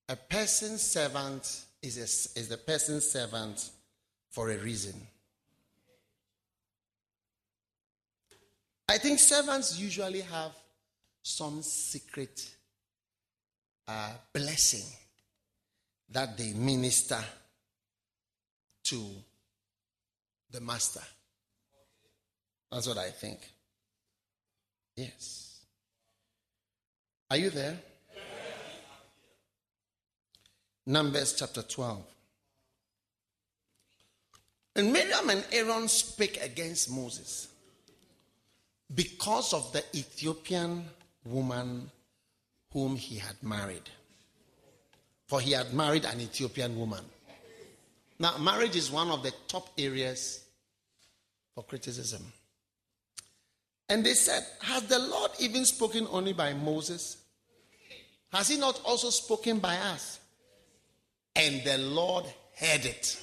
A person's servant is a, is the person's servant for a reason. I think servants usually have some secret uh, blessing that they minister to the master. That's what I think. Yes. Are you there? Numbers chapter 12. And Miriam and Aaron spake against Moses because of the Ethiopian woman whom he had married. For he had married an Ethiopian woman. Now, marriage is one of the top areas for criticism. And they said, Has the Lord even spoken only by Moses? Has he not also spoken by us? And the Lord heard it.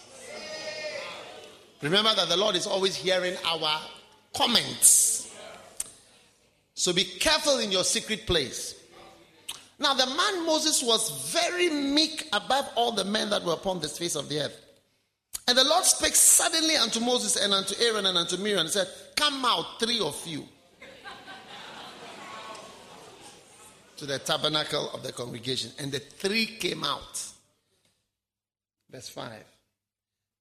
Remember that the Lord is always hearing our comments. So be careful in your secret place. Now, the man Moses was very meek above all the men that were upon the face of the earth. And the Lord spake suddenly unto Moses and unto Aaron and unto Miriam and said, Come out, three of you, to the tabernacle of the congregation. And the three came out. Verse 5.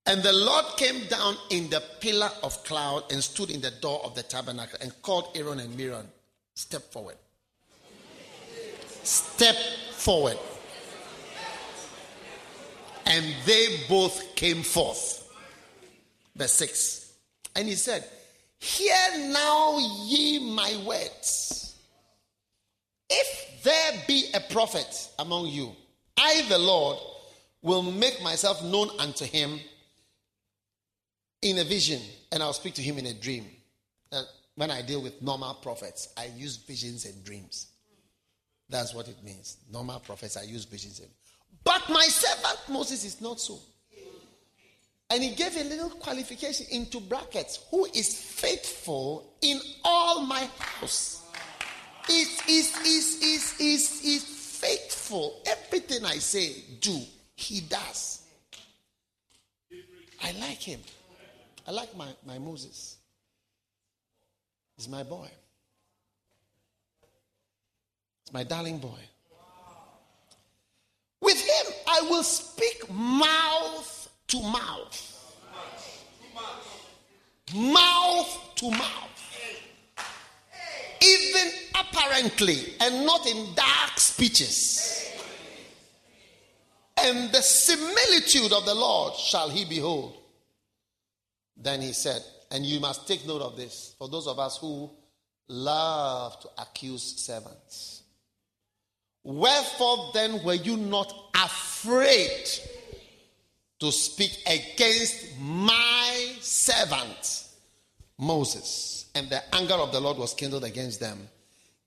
And the Lord came down in the pillar of cloud and stood in the door of the tabernacle and called Aaron and Miriam, Step forward. Step forward. And they both came forth. Verse 6. And he said, Hear now ye my words. If there be a prophet among you, I, the Lord, will make myself known unto him in a vision, and I'll speak to him in a dream. Uh, when I deal with normal prophets, I use visions and dreams. That's what it means. Normal prophets, I use visions and But my servant Moses is not so. And he gave a little qualification into brackets who is faithful in all my house. Is, is, is, is, is, is faithful. Everything I say, do, he does. I like him. I like my, my Moses. He's my boy. It's my darling boy. With him, I will speak mouth to mouth. Mouth to mouth. Even apparently, and not in dark speeches. And the similitude of the Lord shall he behold. Then he said, And you must take note of this for those of us who love to accuse servants. Wherefore then were you not afraid to speak against my servant Moses? And the anger of the Lord was kindled against them,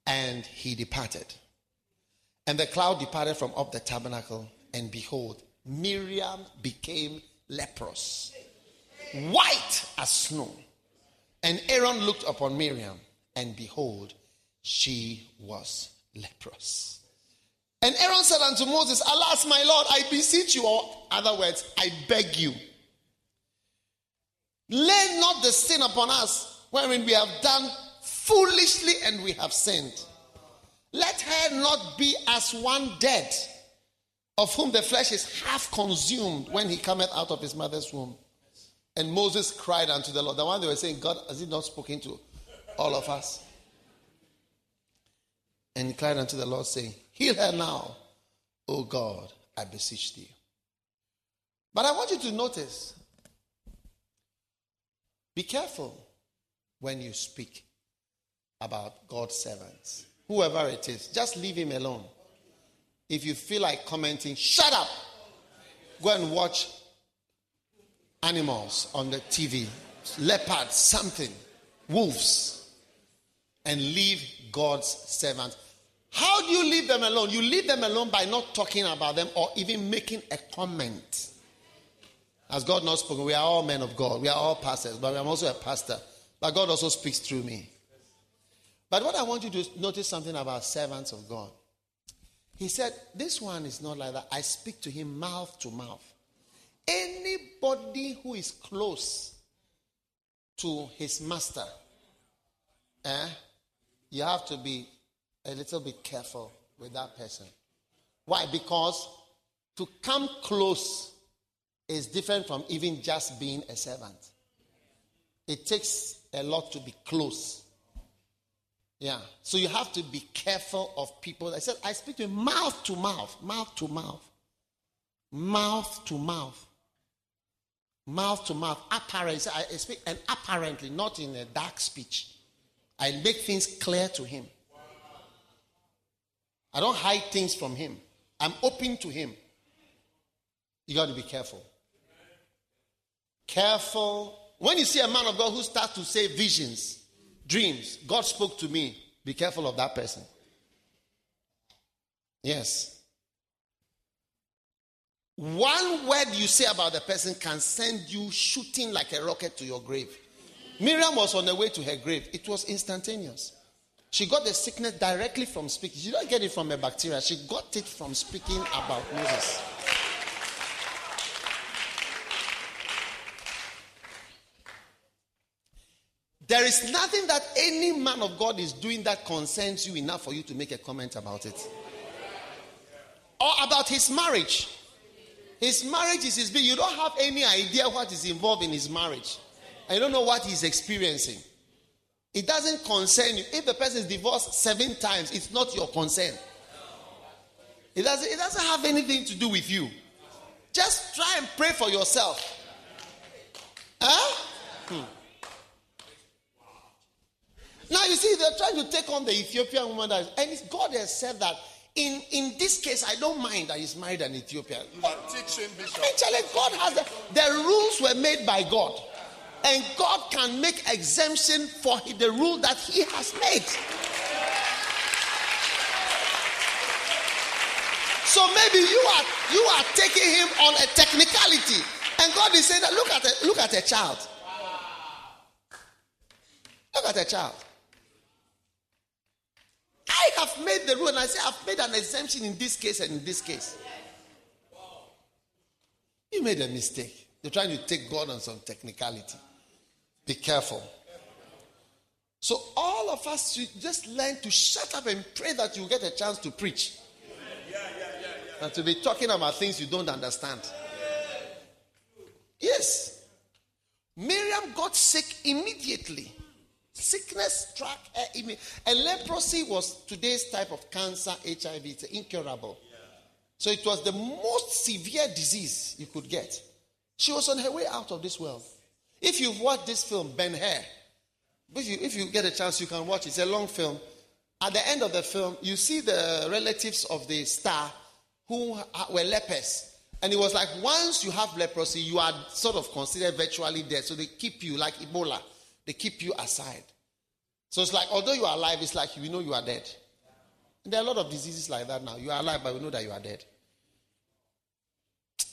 and he departed. And the cloud departed from up the tabernacle, and behold, Miriam became leprous, white as snow. And Aaron looked upon Miriam, and behold, she was leprous. And Aaron said unto Moses, Alas, my Lord, I beseech you, or other words, I beg you, lay not the sin upon us wherein we have done foolishly and we have sinned. Let her not be as one dead, of whom the flesh is half consumed when he cometh out of his mother's womb. And Moses cried unto the Lord. The one they were saying, God, has he not spoken to all of us? And he cried unto the Lord, saying, Heal her now, O God, I beseech thee. But I want you to notice be careful when you speak about God's servants whoever it is, just leave him alone. If you feel like commenting, shut up. Go and watch animals on the TV, leopards, something, wolves, and leave God's servants. How do you leave them alone? You leave them alone by not talking about them or even making a comment. Has God not spoken? We are all men of God. We are all pastors, but I'm also a pastor. But God also speaks through me. But what I want you to notice something about servants of God. He said, This one is not like that. I speak to him mouth to mouth. Anybody who is close to his master, eh, you have to be a little bit careful with that person. Why? Because to come close is different from even just being a servant. It takes a lot to be close. Yeah. So you have to be careful of people. I said, I speak to mouth to mouth, mouth to mouth, mouth to mouth, mouth to mouth. Apparently, I speak, and apparently, not in a dark speech. I make things clear to him. I don't hide things from him. I'm open to him. You got to be careful. Careful. When you see a man of God who starts to say visions, dreams. God spoke to me. Be careful of that person. Yes. One word you say about the person can send you shooting like a rocket to your grave. Miriam was on the way to her grave. It was instantaneous. She got the sickness directly from speaking. She didn't get it from a bacteria. She got it from speaking about Moses. There is nothing that any man of God is doing that concerns you enough for you to make a comment about it. Or about his marriage. His marriage is his You don't have any idea what is involved in his marriage. And you don't know what he's experiencing. It doesn't concern you. If the person is divorced seven times, it's not your concern. It doesn't, it doesn't have anything to do with you. Just try and pray for yourself. Huh? Hmm. Now you see, they're trying to take on the Ethiopian woman, that, and God has said that in, in this case, I don't mind that he's married an Ethiopian. But teaching bishop. Actually, God has the, the rules were made by God, and God can make exemption for the rule that He has made. So maybe you are you are taking him on a technicality, and God is saying that look at a, look at a child. Look at a child. I have made the rule and I say I've made an exemption in this case and in this case. You made a mistake. You're trying to take God on some technicality. Be careful. So all of us should just learn to shut up and pray that you get a chance to preach. and to be talking about things you don't understand. Yes. Miriam got sick immediately. Sickness struck her And leprosy was today's type of cancer, HIV. It's incurable. So it was the most severe disease you could get. She was on her way out of this world. If you've watched this film, Ben Hur, if you, if you get a chance, you can watch it. It's a long film. At the end of the film, you see the relatives of the star who were lepers. And it was like once you have leprosy, you are sort of considered virtually dead. So they keep you, like Ebola, they keep you aside. So it's like, although you are alive, it's like we know you are dead. And there are a lot of diseases like that now. You are alive, but we know that you are dead.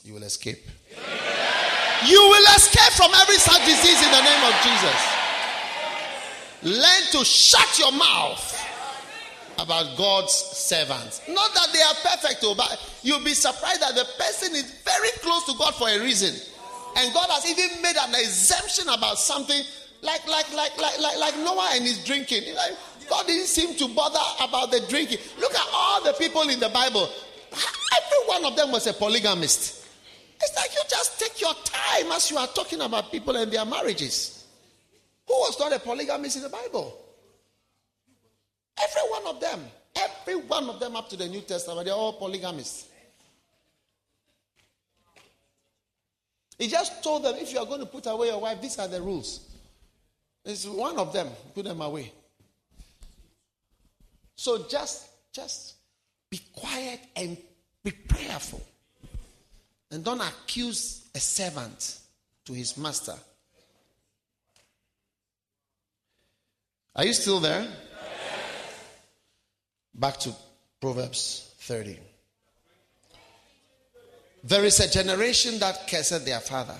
You will escape. You will escape from every such disease in the name of Jesus. Learn to shut your mouth about God's servants. Not that they are perfect, oh, but you'll be surprised that the person is very close to God for a reason. And God has even made an exemption about something like like like like like, like Noah and his drinking. Like, God didn't seem to bother about the drinking. Look at all the people in the Bible. Every one of them was a polygamist. It's like you just take your time as you are talking about people and their marriages. Who was not a polygamist in the Bible? Every one of them. Every one of them up to the New Testament, they're all polygamists. He just told them if you are going to put away your wife, these are the rules. It's one of them, put them away. So just just be quiet and be prayerful. And don't accuse a servant to his master. Are you still there? Back to Proverbs 30. There is a generation that cursed their father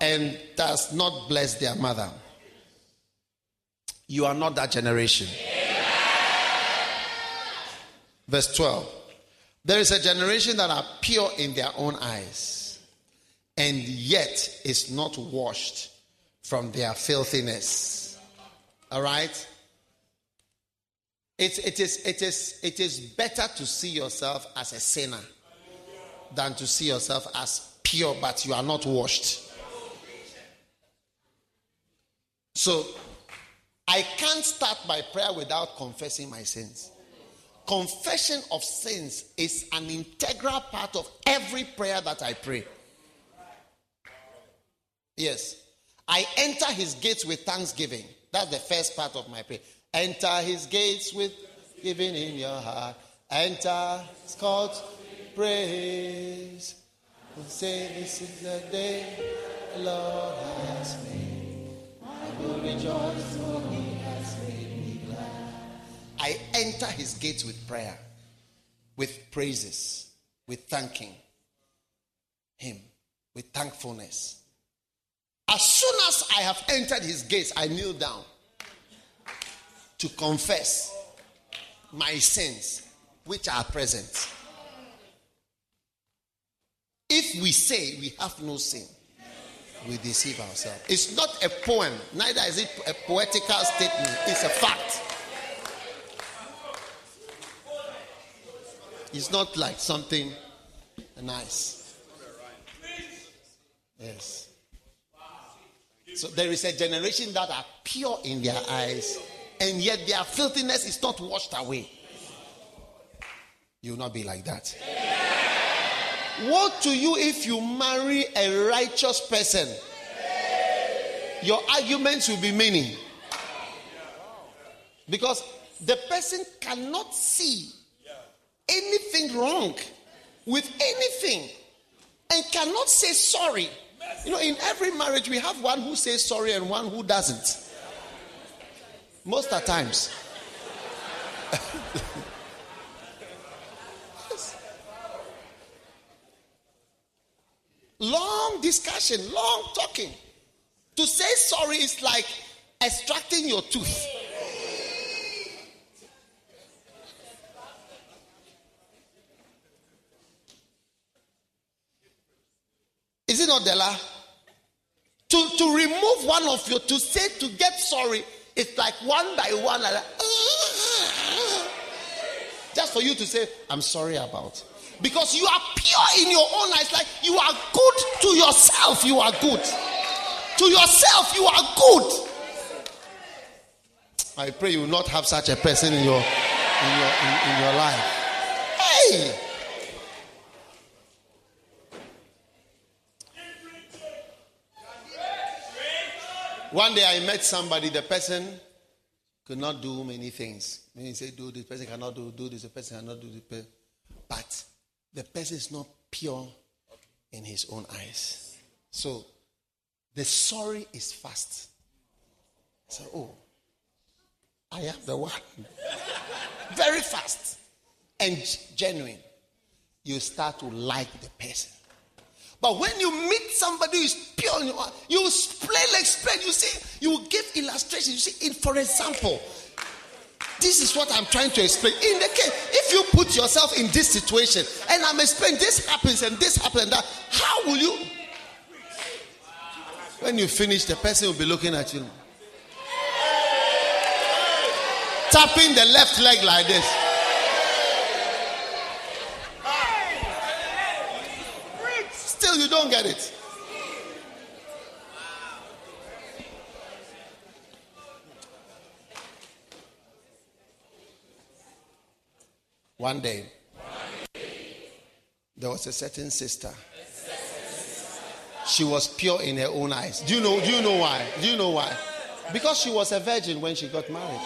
and does not bless their mother. You are not that generation. Verse 12. There is a generation that are pure in their own eyes and yet is not washed from their filthiness. All right? It, it, is, it, is, it is better to see yourself as a sinner than to see yourself as pure, but you are not washed. So, I can't start my prayer without confessing my sins. Confession of sins is an integral part of every prayer that I pray. Yes. I enter his gates with thanksgiving. That's the first part of my prayer. Enter his gates with giving in your heart. Enter his courts praise. And say, This is the day the Lord has made. I enter his gates with prayer, with praises, with thanking him, with thankfulness. As soon as I have entered his gates, I kneel down to confess my sins which are present. If we say we have no sin, we deceive ourselves. It's not a poem, neither is it a poetical statement, it's a fact. It's not like something nice. Yes. So there is a generation that are pure in their eyes, and yet their filthiness is not washed away. You will not be like that. What to you if you marry a righteous person? Your arguments will be many. Because the person cannot see anything wrong with anything and cannot say sorry you know, in every marriage, we have one who says sorry and one who doesn't. Most of times. yes. Discussion, long talking. To say sorry is like extracting your tooth. Is it not Della? To, to remove one of your, to say, to get sorry, it's like one by one, like just for you to say, I'm sorry about because you are pure in your own eyes. Like you are good to yourself, you are good. To yourself, you are good. I pray you will not have such a person in your in your in, in your life. Hey. One day I met somebody, the person could not do many things. When he said, do this person cannot do, do this, the person cannot do this. But the person is not pure in his own eyes. So the sorry is fast. So, oh, I am the one. Very fast and genuine. You start to like the person. But when you meet somebody who is pure, you explain, explain. You see, you will give illustration. You see, for example, this is what I'm trying to explain. In the case, if you put yourself in this situation and I'm explaining this happens and this happens and that, how will you? When you finish, the person will be looking at you, tapping the left leg like this. Still, you don't get it. One day, there was a certain sister. She was pure in her own eyes. Do you know? Do you know why? Do you know why? Because she was a virgin when she got married.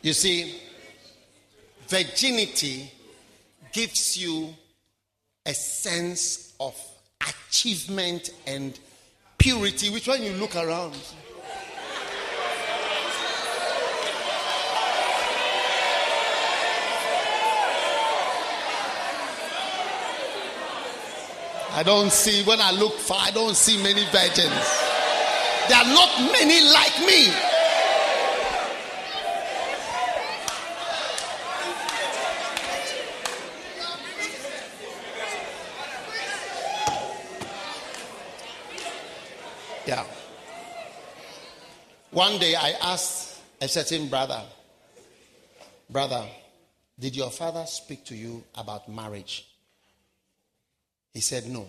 You see, virginity gives you a sense of achievement and purity, which when you look around, I don't see, when I look far, I don't see many virgins. There are not many like me. Yeah. One day I asked a certain brother, Brother, did your father speak to you about marriage? He said, No.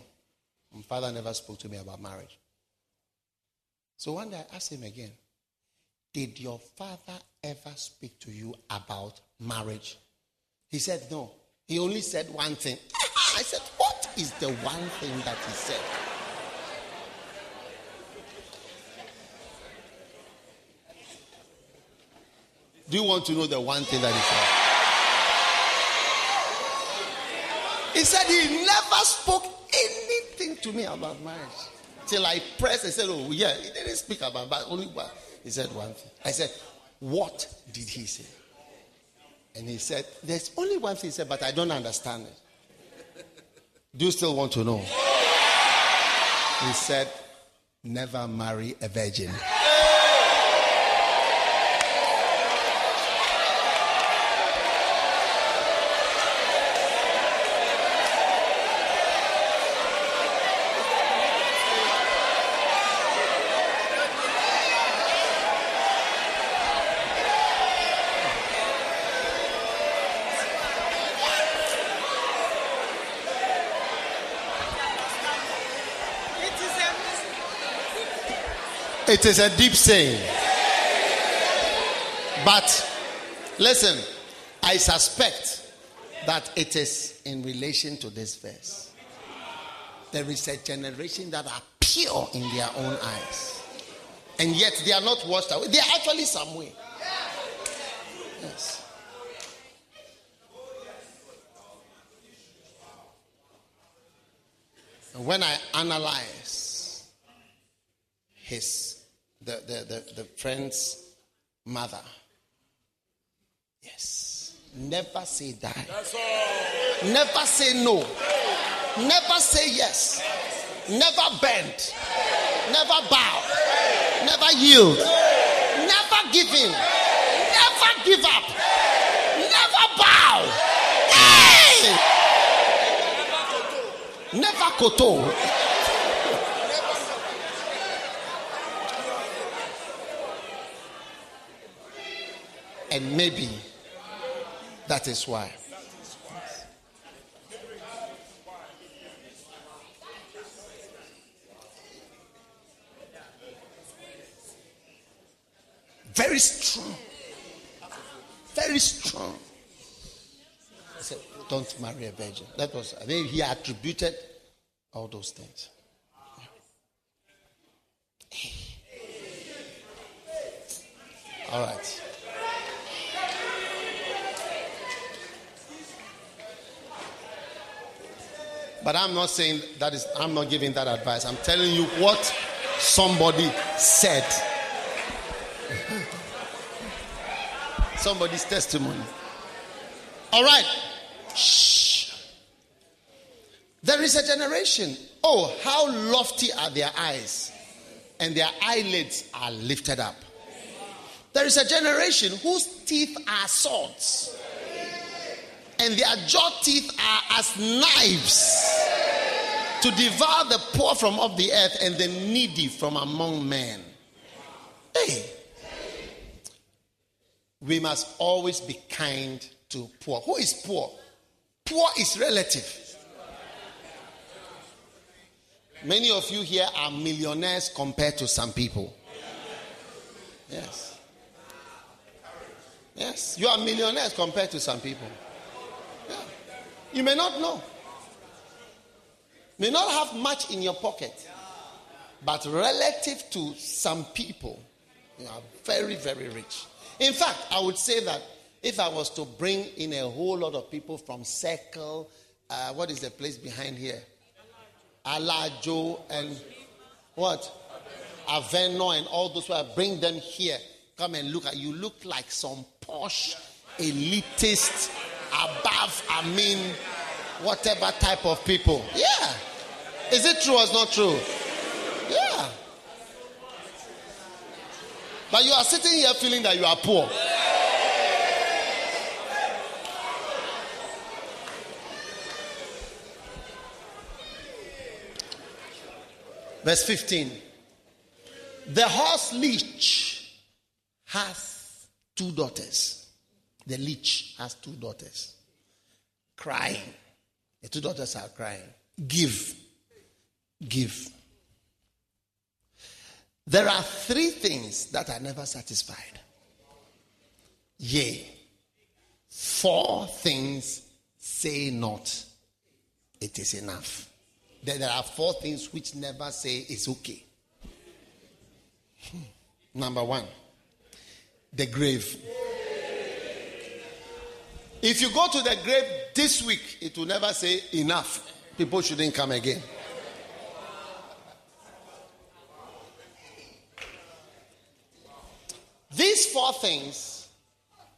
My father never spoke to me about marriage. So one day I asked him again, Did your father ever speak to you about marriage? He said, No. He only said one thing. I said, What is the one thing that he said? Do you want to know the one thing that he said? He said he never spoke anything to me about marriage. Till I pressed and said, Oh, yeah, he didn't speak about but only one. He said one thing. I said, What did he say? And he said, There's only one thing he said, but I don't understand it. Do you still want to know? He said, Never marry a virgin. It is a deep saying. But listen, I suspect that it is in relation to this verse. There is a generation that are pure in their own eyes, and yet they are not washed away. They are actually somewhere. Yes. And when I analyze his the, the, the, the friend's mother. Yes. Never say die. Never say no. Never say yes. Never bend. Never bow. Never yield. Never give in. Never give up. Never bow. Hey! Never koto. And maybe that is why. Very strong. Very strong. I said, don't marry a virgin. That was, I think he attributed all those things. All right. But I'm not saying that is, I'm not giving that advice. I'm telling you what somebody said. Somebody's testimony. All right. Shh. There is a generation. Oh, how lofty are their eyes, and their eyelids are lifted up. There is a generation whose teeth are swords and their jaw teeth are as knives to devour the poor from off the earth and the needy from among men. Hey, we must always be kind to poor. Who is poor? Poor is relative. Many of you here are millionaires compared to some people. Yes. Yes, you are millionaires compared to some people. You may not know. May not have much in your pocket. But relative to some people, you are very, very rich. In fact, I would say that if I was to bring in a whole lot of people from Circle, uh, what is the place behind here? Alajo and what? Avenor and all those who I bring them here. Come and look at you. Look like some posh, elitist above, I mean, whatever type of people. Yeah. Is it true or is not true? Yeah. But you are sitting here feeling that you are poor. Verse 15. The horse leech has two daughters. The leech has two daughters crying. The two daughters are crying. Give. Give. There are three things that are never satisfied. Yea, four things say not, it is enough. Then there are four things which never say it's okay. Hmm. Number one, the grave. If you go to the grave this week, it will never say enough. People shouldn't come again. These four things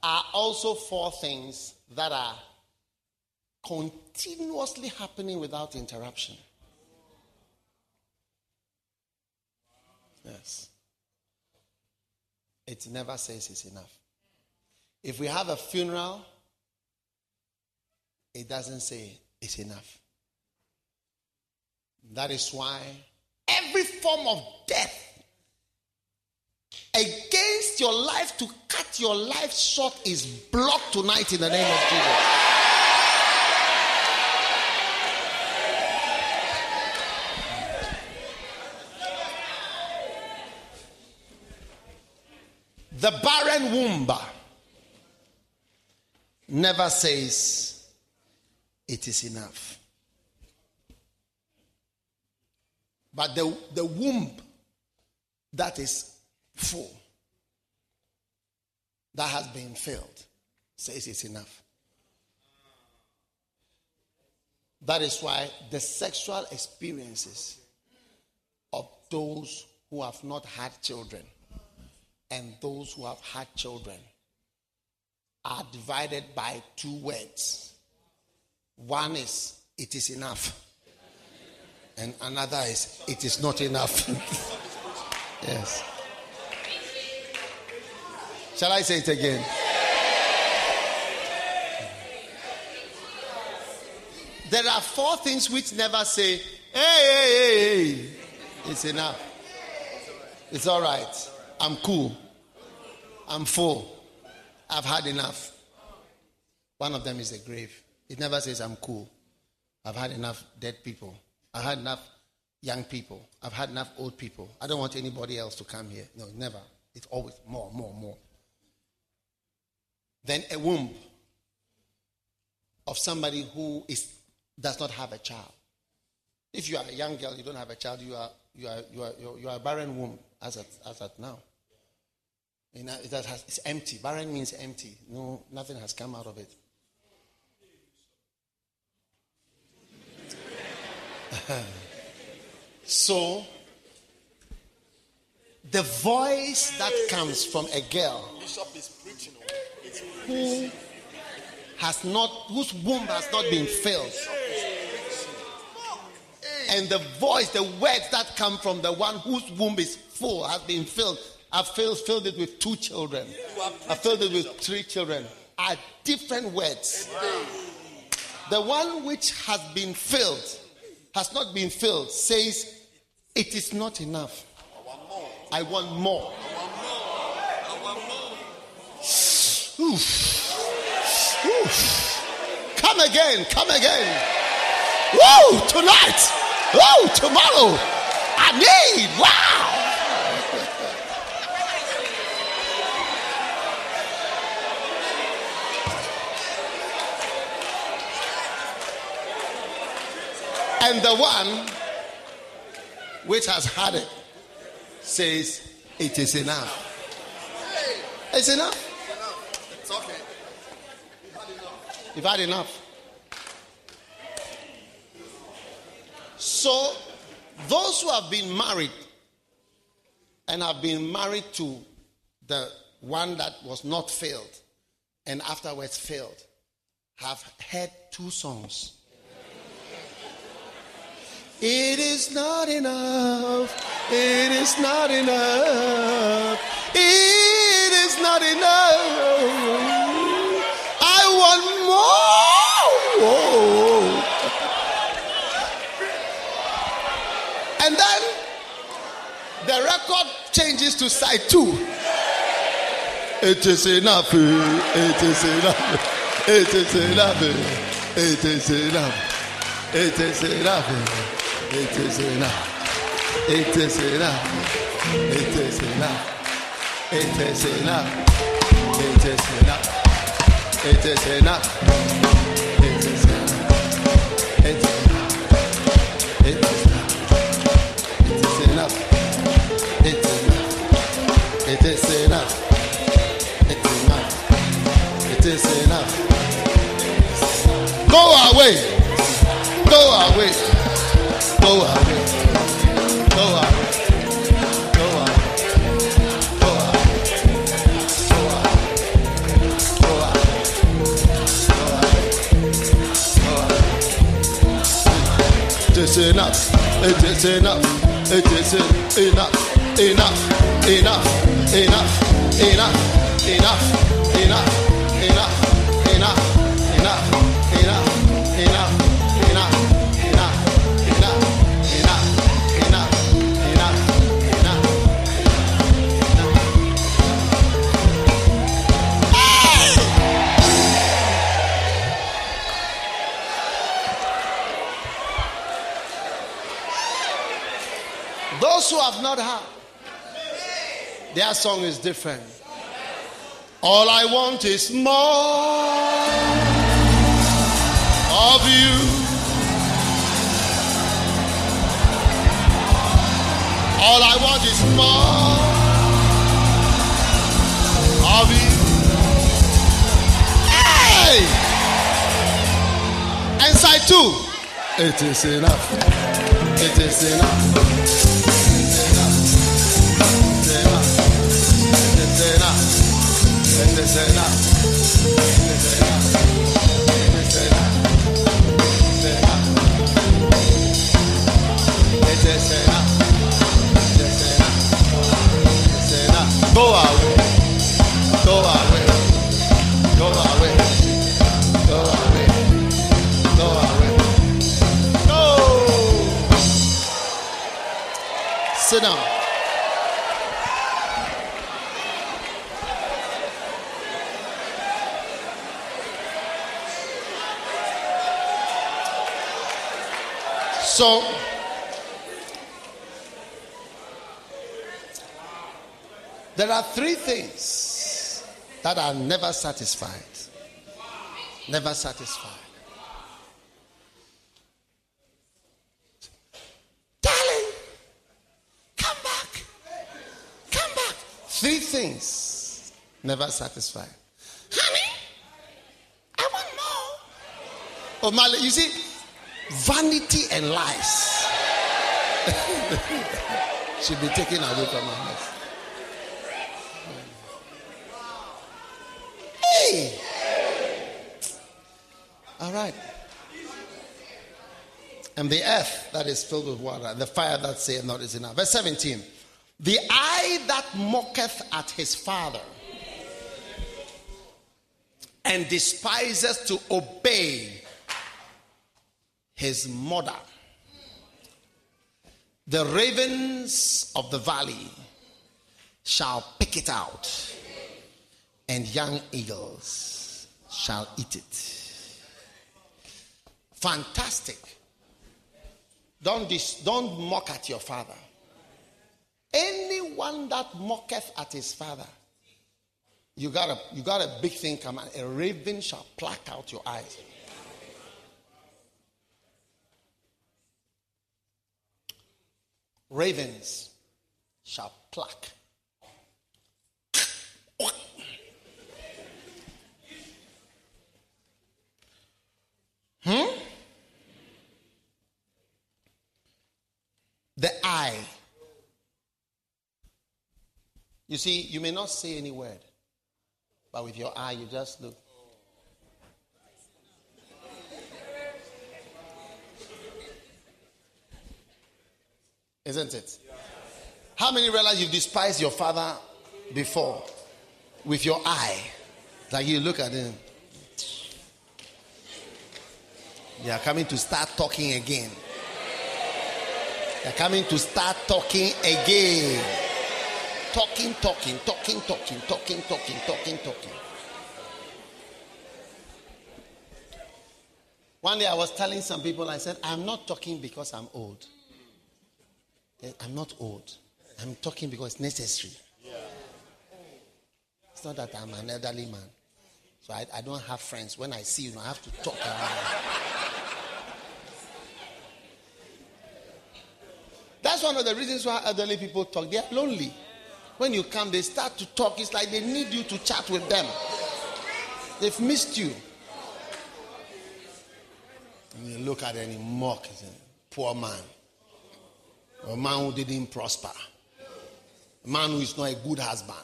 are also four things that are continuously happening without interruption. Yes. It never says it's enough. If we have a funeral, it doesn't say it's enough. That is why every form of death against your life to cut your life short is blocked tonight in the name of Jesus. The barren womb never says it is enough. But the, the womb that is full, that has been filled, says it's enough. That is why the sexual experiences of those who have not had children and those who have had children are divided by two words one is, it is enough. And another is, it is not enough. yes. Shall I say it again? There are four things which never say, hey, hey, hey, hey. It's enough. It's all right. I'm cool. I'm full. I've had enough. One of them is the grave. It never says, I'm cool. I've had enough dead people. I've had enough young people. I've had enough old people. I don't want anybody else to come here. No, never. It's always more, more, more. Then a womb of somebody who is does not have a child. If you are a young girl, you don't have a child, you are you are you are you are a barren womb as at as at now. You know, that has, it's empty. Barren means empty. No, nothing has come out of it. so, the voice that comes from a girl who has not, whose womb has not been filled, and the voice, the words that come from the one whose womb is full, has been filled. I've filled, filled it with two children. I filled it with three children. Are different words. The one which has been filled, has not been filled, says, It is not enough. I want more. I Oof. Oof. Come again, come again. Woo, tonight. Woo, tomorrow. I need, wow. And the one which has had it says, It is enough. It's enough. It's okay. You've had enough. So, those who have been married and have been married to the one that was not filled and afterwards filled have heard two songs. It is not enough. It is not enough. It is not enough. I want more. And then the record changes to side two. It is enough. It is enough. It is enough. It is enough. It is enough. It is enough. It is enough. It is enough. It is enough. It is enough. It is enough. It is enough. It is enough. It is enough. It is enough. It is enough. It is enough. It is enough. Go away. Go away. Go away. Go away. Go away. Go away. Go away. Go away. Go away. Go away. It is enough. It is enough. It is enough. Enough. Enough. Enough. Enough. Enough. Enough. Enough. Their song is different. All I want is more of you. All I want is more of you. Hey! And side two. It is enough. It is enough. Sit down. So, There are three things that are never satisfied. Never satisfied. Darling, come back. Come back. Three things never satisfied. Honey, I want more. Oh, Mali, you see, vanity and lies should be taken away from our us. Hey! All right. And the earth that is filled with water, the fire that saith not is enough. Verse 17. The eye that mocketh at his father and despises to obey his mother. The ravens of the valley shall pick it out, and young eagles shall eat it. Fantastic. Don't, dis- don't mock at your father. Anyone that mocketh at his father, you got a you got a big thing coming. A raven shall pluck out your eyes. Ravens shall pluck. Hmm? The eye. You see, you may not say any word, but with your eye, you just look. Isn't it? How many realize you've despised your father before with your eye? Like you look at him. They are coming to start talking again. They're coming to start talking again. Talking, talking, talking, talking, talking, talking, talking, talking. One day I was telling some people, I said, I'm not talking because I'm old. Eh, I'm not old. I'm talking because it's necessary. It's not that I'm an elderly man. So I, I don't have friends. When I see you, I have to talk. That's one of the reasons why elderly people talk. They are lonely. When you come, they start to talk. It's like they need you to chat with them. They've missed you. And you look at any mock, poor man. A man who didn't prosper. A man who is not a good husband.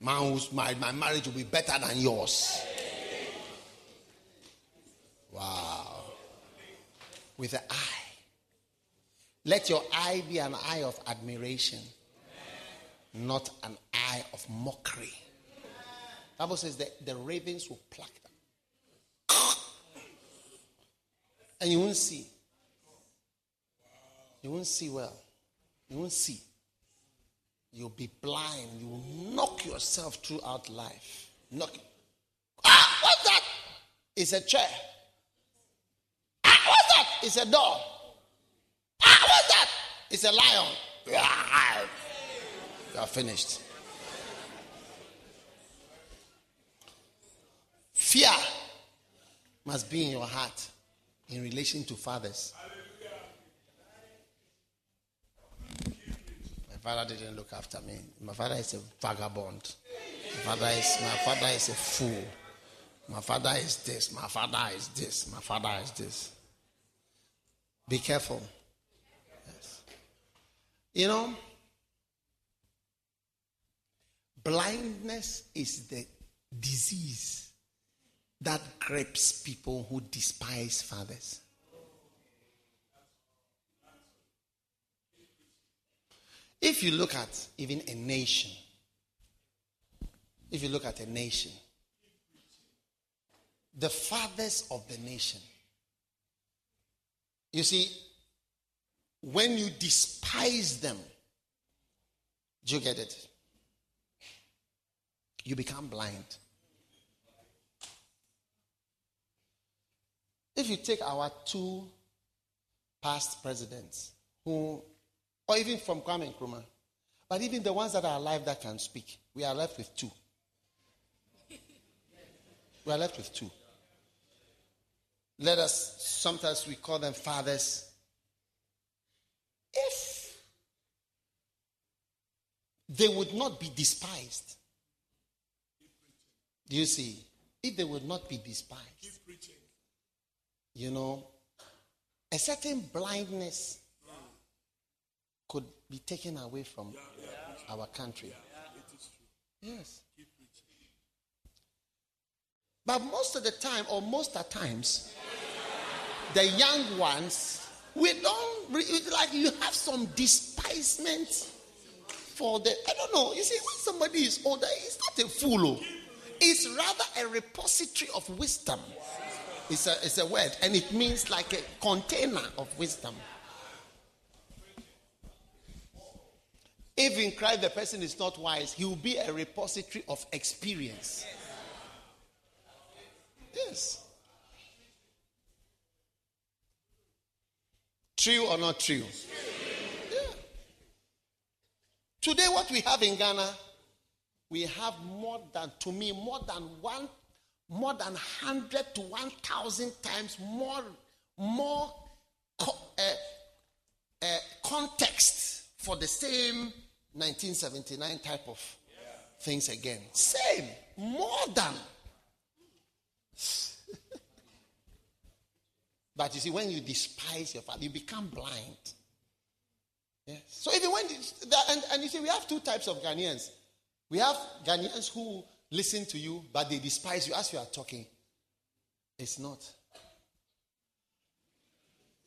A man who's married, my marriage will be better than yours. Wow. With the eye. Let your eye be an eye of admiration, not an eye of mockery. Bible says that the ravens will pluck them. And you won't see. You won't see well. You won't see. You'll be blind. You will knock yourself throughout life. Knock. Ah, what's that? It's a chair. Ah, what's that? It's a door. Ah, what's that? It's a lion. Ah, you are finished. Fear must be in your heart in relation to fathers. Father didn't look after me. My father is a vagabond. My father is my father is a fool. My father is this. My father is this. My father is this. Be careful. Yes. You know, blindness is the disease that grips people who despise fathers. If you look at even a nation, if you look at a nation, the fathers of the nation, you see, when you despise them, do you get it? You become blind. If you take our two past presidents, who, or even from Kwame Nkrumah, But even the ones that are alive that can speak, we are left with two. We are left with two. Let us, sometimes we call them fathers. If they would not be despised, do you see? If they would not be despised, you know, a certain blindness be taken away from our country. Yes. But most of the time, or most the times, the young ones, we don't like you have some despisement for the. I don't know. You see, when somebody is older, he's not a fool. Oh. It's rather a repository of wisdom. It's a, it's a word, and it means like a container of wisdom. If in Christ the person is not wise, he will be a repository of experience. Yes. True or not true? Yeah. Today, what we have in Ghana, we have more than, to me, more than one, more than hundred to one thousand times more, more co- uh, uh, context for the same 1979 type of things again. Same, more than. but you see, when you despise your father, you become blind. Yes. So even when, and, and you see, we have two types of Ghanaians. We have Ghanaians who listen to you, but they despise you as you are talking. It's not.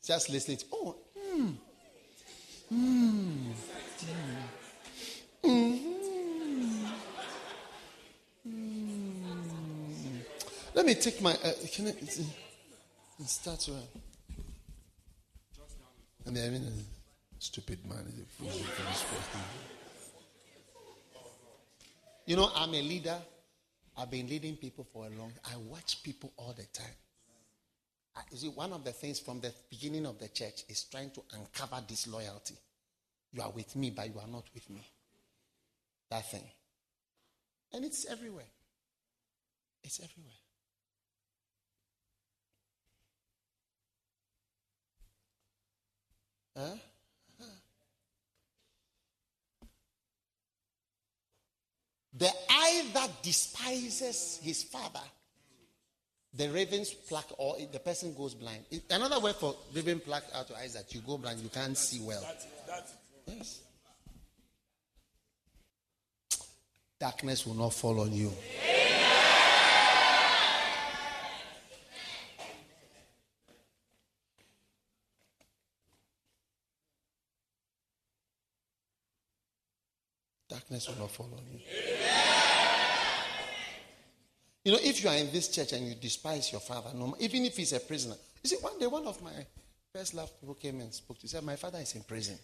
Just listening. To, oh, hmm. Hmm. Hmm. Mm-hmm. Let me take my. Uh, can I uh, start where? I mean, I mean, uh, stupid man You know, I'm a leader. I've been leading people for a long. I watch people all the time. You see, one of the things from the beginning of the church is trying to uncover disloyalty. You are with me, but you are not with me. That thing. And it's everywhere. It's everywhere. Huh? The eye that despises his father, the ravens pluck, or the person goes blind. Another word for raven pluck out your eyes that you go blind, you can't see well. Yes. Darkness will not fall on you. Darkness will not fall on you. You know, if you are in this church and you despise your father, no, even if he's a prisoner. You see, one day one of my first love people came and spoke to me. He said, My father is in prison.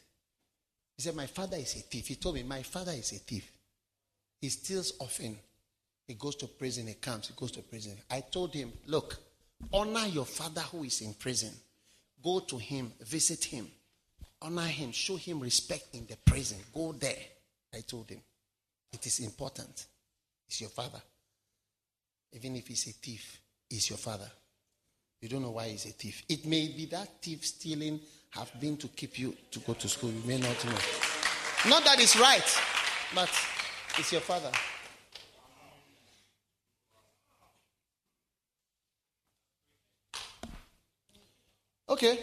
He said, My father is a thief. He told me, My father is a thief. He steals often. He goes to prison, he comes, he goes to prison. I told him, Look, honor your father who is in prison. Go to him, visit him, honor him, show him respect in the prison. Go there. I told him, It is important. It's your father. Even if he's a thief, he's your father. You don't know why he's a thief. It may be that thief stealing have been to keep you to go to school. You may not know. Not that it's right, but it's your father. Okay,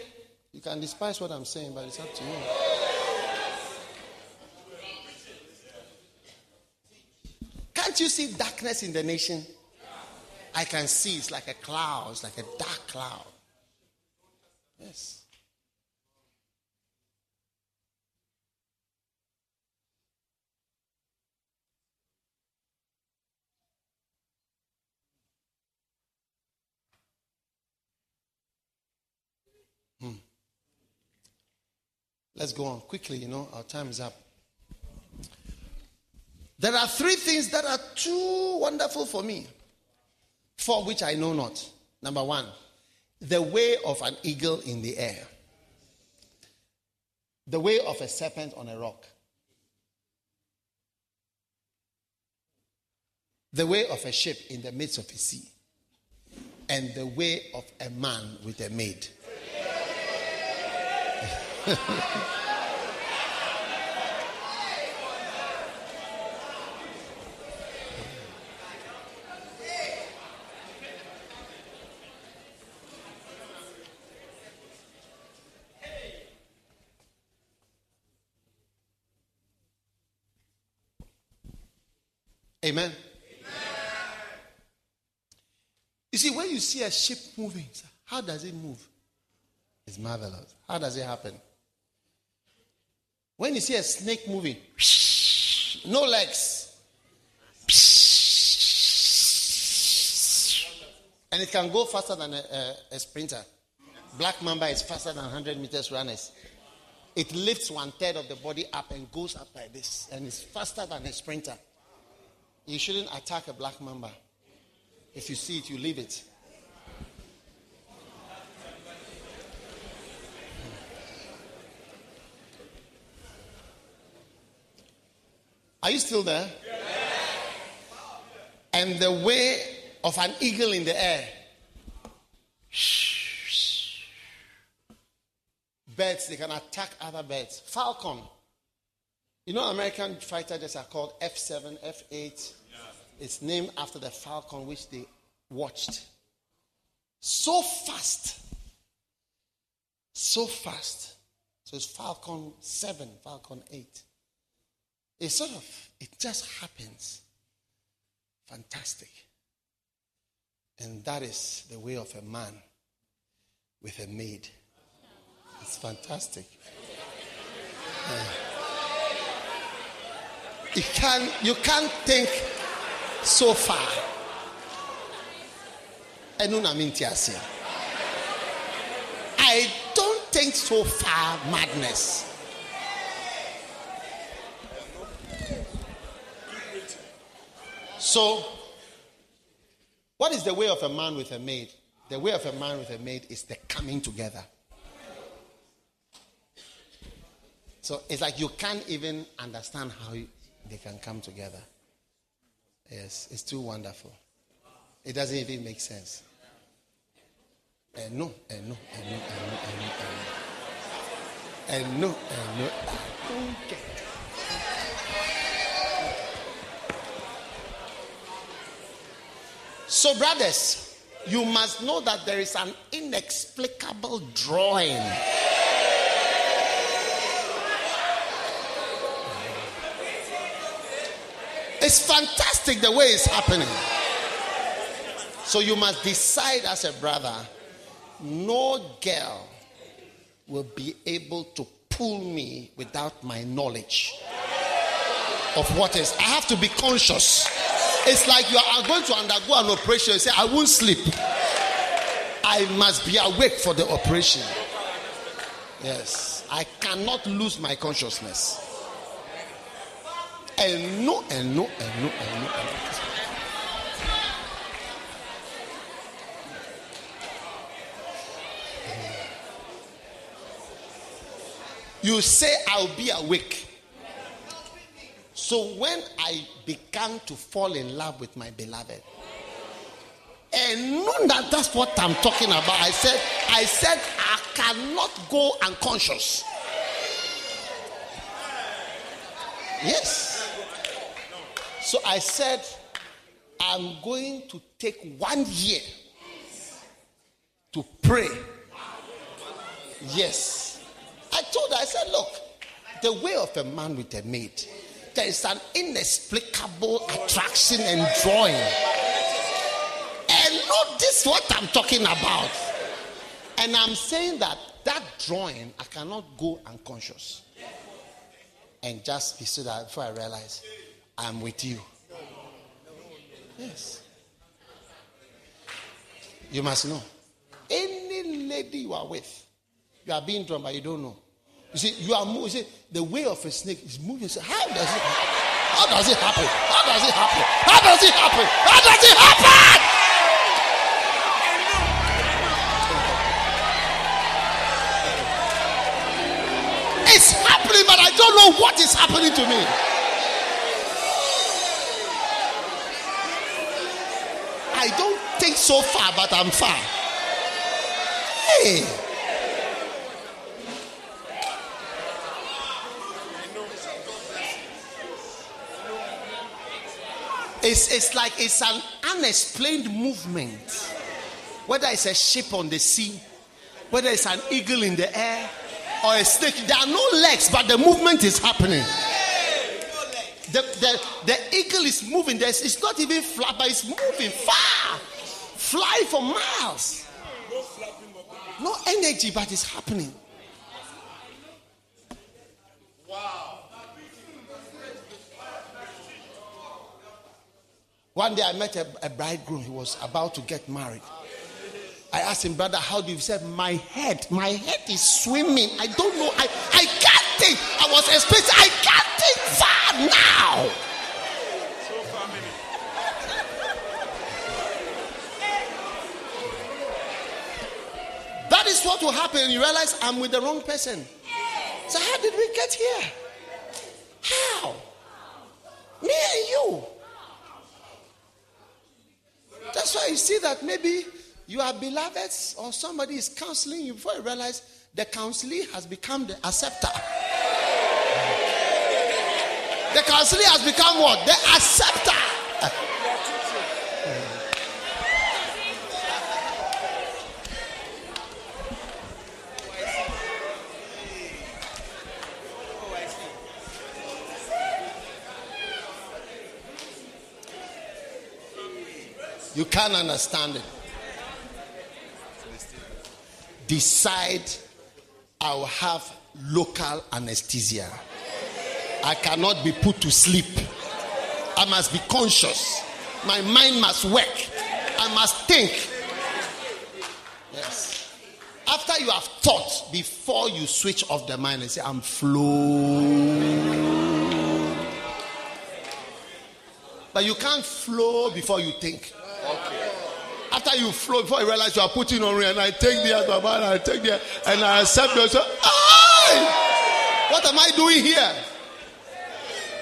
you can despise what I'm saying, but it's up to you. Can't you see darkness in the nation? I can see it's like a cloud, it's like a dark cloud. Yes. Let's go on quickly, you know, our time is up. There are three things that are too wonderful for me, for which I know not. Number one, the way of an eagle in the air, the way of a serpent on a rock, the way of a ship in the midst of a sea, and the way of a man with a maid. Amen. You see, when you see a ship moving, how does it move? It's marvelous. How does it happen? When you see a snake moving, no legs, and it can go faster than a, a, a sprinter. Black mamba is faster than 100 meters runners. It lifts one third of the body up and goes up like this, and it's faster than a sprinter. You shouldn't attack a black mamba. If you see it, you leave it. Are you still there? And the way of an eagle in the air. Birds, they can attack other birds. Falcon. You know, American fighter jets are called F 7, F 8, it's named after the falcon which they watched. So fast. So fast. So it's Falcon 7, Falcon 8. It sort of, it just happens. Fantastic. And that is the way of a man with a maid. It's fantastic. You, can, you can't think so far. i don't think so far madness. So, what is the way of a man with a maid? The way of a man with a maid is the coming together. So it's like you can't even understand how they can come together. Yes, it's too wonderful. It doesn't even make sense. And no, and no, and no, and no, and no, and no, and no, no. Okay. So, brothers, you must know that there is an inexplicable drawing It's fantastic the way it's happening. So you must decide as a brother no girl will be able to pull me without my knowledge of what is. I have to be conscious. It's like you are going to undergo an operation. You say, I won't sleep. I must be awake for the operation. Yes. I cannot lose my consciousness. And no, and no, and no, and no, and no. You say, I'll be awake. So when I began to fall in love with my beloved, and know that that's what I'm talking about. I said, I said, I cannot go unconscious. Yes. So I said, I'm going to take one year to pray. Yes. I told her, I said, look, the way of a man with a maid, there is an inexplicable attraction and drawing. And not this what I'm talking about. And I'm saying that that drawing, I cannot go unconscious. And just be so that before I realize I'm with you. Yes. You must know. Any lady you are with, you are being drawn, but you don't know. You see, you are moving. The way of a snake is moving. So how does it happen? How does it happen? How does it happen? How does it happen? How does it happen? It's happening, but I don't know what is happening to me. I don't think so far, but I'm far. Hey. It's, it's like it's an unexplained movement. Whether it's a ship on the sea, whether it's an eagle in the air, or a snake, there are no legs, but the movement is happening. The, the, the eagle is moving. There's, it's not even flat, but it's moving far, fly for miles. No energy, but it's happening. One day I met a, a, bridegroom. He was about to get married. I asked him, brother, how do you? He said, my head, my head is swimming. I don't know. I, I can't think. I was expecting, I can't think far now. That is what will happen. You realize I'm with the wrong person. So, how did we get here? How? Me and you. That's why you see that maybe you are beloveds or somebody is counseling you before you realize the counselee has become the acceptor. The counselee has become what? The acceptor. You can't understand it. Decide I will have local anesthesia. I cannot be put to sleep. I must be conscious. My mind must work. I must think. Yes. After you have thought, before you switch off the mind and say, I'm flow. But you can't flow before you think. After you flow, before you realize you are putting on and I take the other man, I take the and I accept yourself. What am I doing here?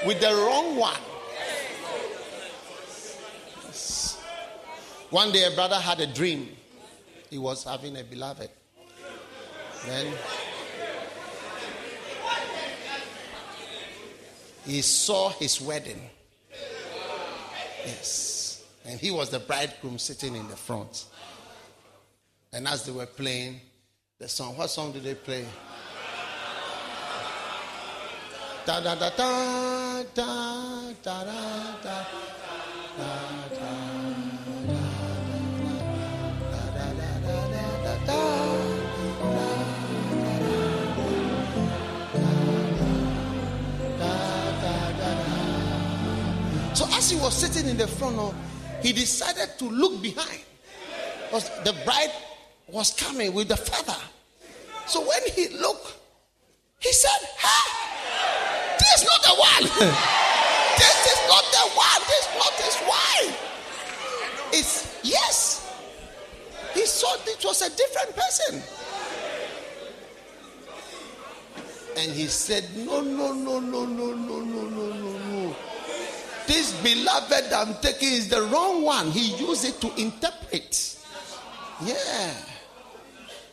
With the wrong one. Yes. One day a brother had a dream. He was having a beloved. Then he saw his wedding. Yes. And he was the bridegroom sitting in the front. And as they were playing the song, what song did they play? Da da da da da da da da da So as he was sitting in the front of he decided to look behind. Because the bride was coming with the father. So when he looked, he said, Hey, this is not the one. this is not the one. This is not his wife. It's yes. He saw it was a different person. And he said, No, no, no, no, no, no, no, no, this beloved I'm taking is the wrong one. He used it to interpret. Yeah.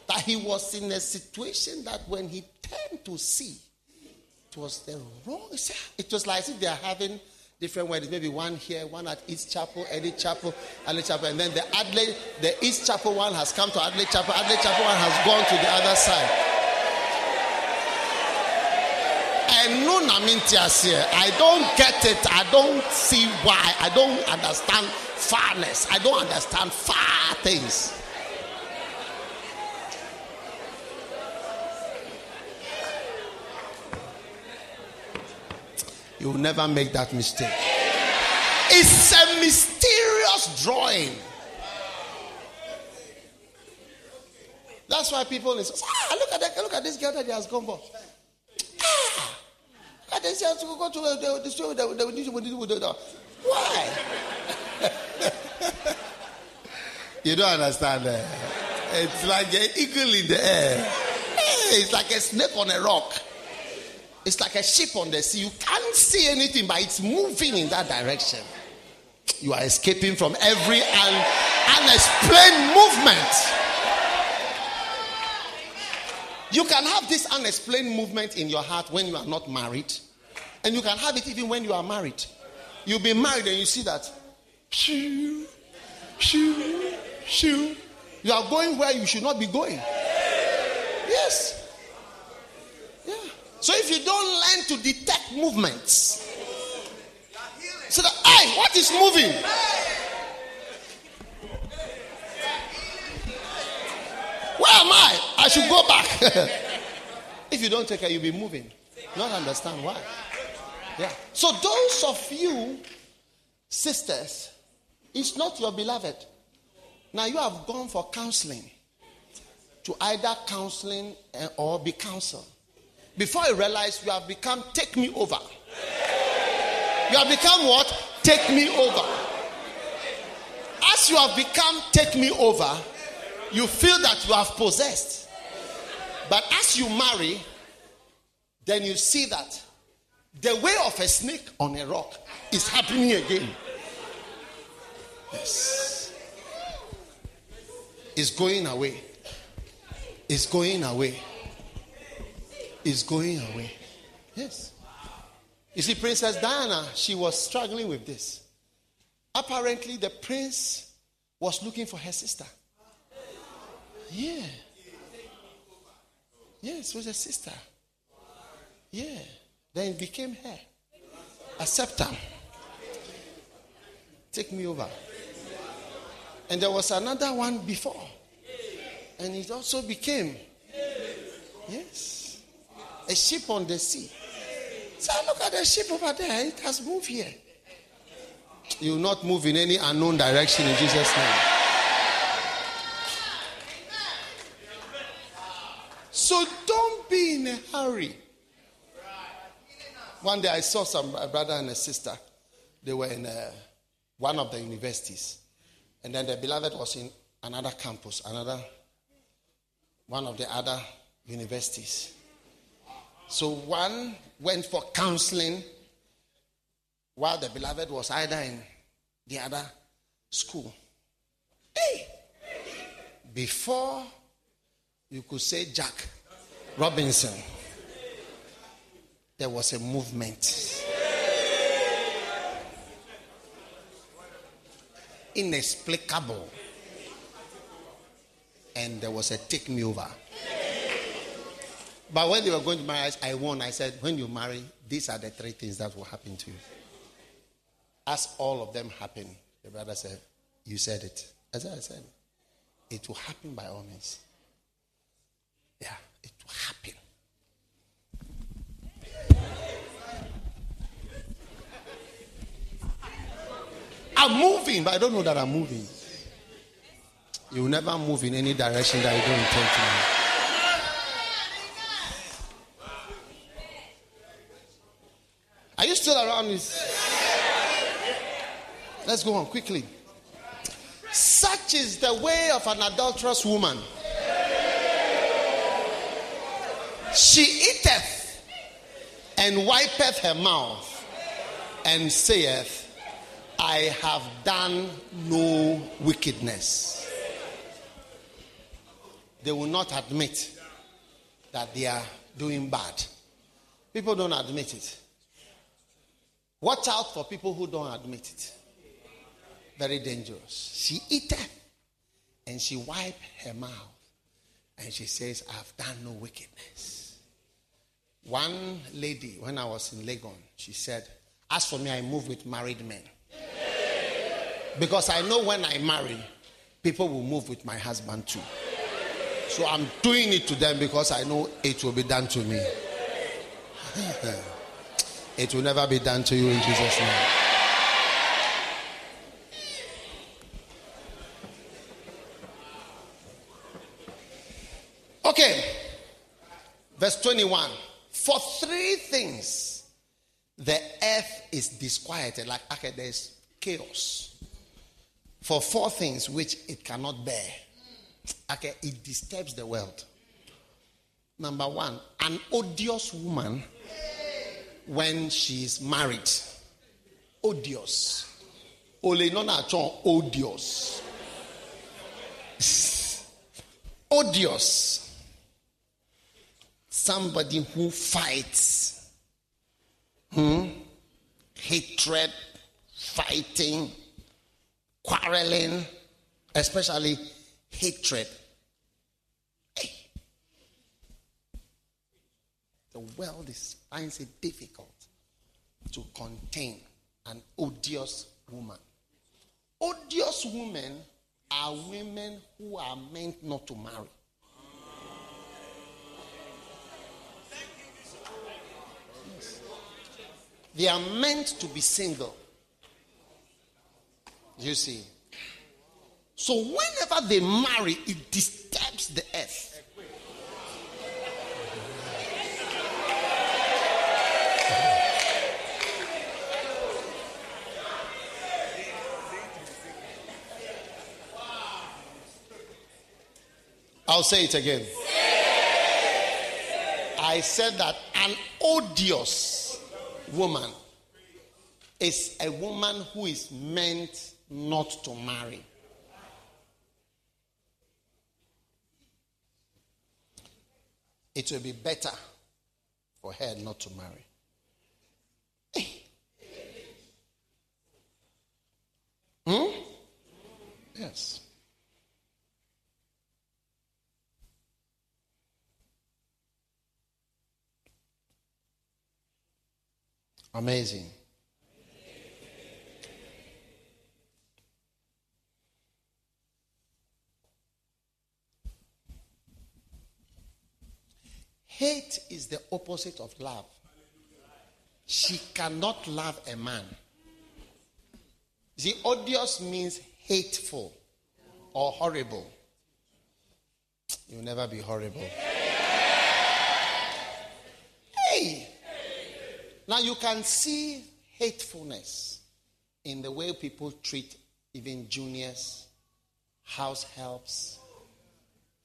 That he was in a situation that when he turned to see, it was the wrong. It was like if they are having different weddings. Maybe one here, one at East Chapel, Eddie Chapel, Adelaide Chapel, and then the Adelaide, the East Chapel one has come to Adelaide Chapel. Adelaide Chapel one has gone to the other side. I don't get it. I don't see why. I don't understand farness. I don't understand far things. You'll never make that mistake. It's a mysterious drawing. That's why people say, ah, look at that, look at this girl that he has gone for. Ah, and they say, to go to the, the that we need to Why? you don't understand that. It's like an eagle in the air. It's like a snake on a rock. It's like a ship on the sea. You can't see anything, but it's moving in that direction. You are escaping from every un- unexplained movement. You can have this unexplained movement in your heart when you are not married, and you can have it even when you are married. You'll be married and you see that. Shoo, shoo, shoo. You are going where you should not be going. Yes. Yeah. So if you don't learn to detect movements, so that, hey, what is moving? Where am I? I should go back. if you don't take care, you'll be moving. Not understand why. Yeah. So those of you, sisters, it's not your beloved. Now you have gone for counseling to either counseling eh, or be counseled. Before you realize you have become take me over. You have become what? Take me over. As you have become take me over, you feel that you have possessed. But as you marry, then you see that the way of a snake on a rock is happening again. Yes. It's going away. It's going away. It's going away. Yes. You see, Princess Diana, she was struggling with this. Apparently, the prince was looking for her sister. Yeah. Yes, it was a sister. Yeah. Then it became her. Accept her. Take me over. And there was another one before. And it also became. Yes. A ship on the sea. So look at the ship over there. It has moved here. You will not move in any unknown direction in Jesus' name. So don't be in a hurry. One day I saw some brother and a sister. They were in uh, one of the universities. And then the beloved was in another campus, another one of the other universities. So one went for counseling while the beloved was either in the other school. Hey! Before you could say Jack Robinson, there was a movement. Inexplicable. And there was a take me over. But when they were going to marry, I won. I said, when you marry, these are the three things that will happen to you. As all of them happen, the brother said, You said it. Said, I said. It will happen by all means. Yeah, it will happen. I'm moving, but I don't know that I'm moving. You will never move in any direction that you don't intend to move. Are you still around this? Let's go on quickly. Such is the way of an adulterous woman. She eateth and wipeth her mouth and saith, I have done no wickedness. They will not admit that they are doing bad. People don't admit it. Watch out for people who don't admit it. Very dangerous. She eateth and she wipe her mouth and she says, I've done no wickedness. One lady, when I was in Legon, she said, As for me, I move with married men. Because I know when I marry, people will move with my husband too. So I'm doing it to them because I know it will be done to me. it will never be done to you in Jesus' name. Okay. Verse 21. For three things the earth is disquieted. Like, okay, there's chaos. For four things which it cannot bear. Okay, it disturbs the world. Number one, an odious woman when she is married. Odious. Ole odious. odious. Somebody who fights. Hatred, fighting, quarreling, especially hatred. Hey. The world is, finds it difficult to contain an odious woman. Odious women are women who are meant not to marry. Yes. They are meant to be single. You see. So whenever they marry, it disturbs the earth. I'll say it again. I said that an odious woman is a woman who is meant not to marry. It will be better for her not to marry. Hmm? Yes. Amazing. Hate is the opposite of love. She cannot love a man. The odious means hateful or horrible. You'll never be horrible. Hey! Now you can see hatefulness in the way people treat even juniors, house helps,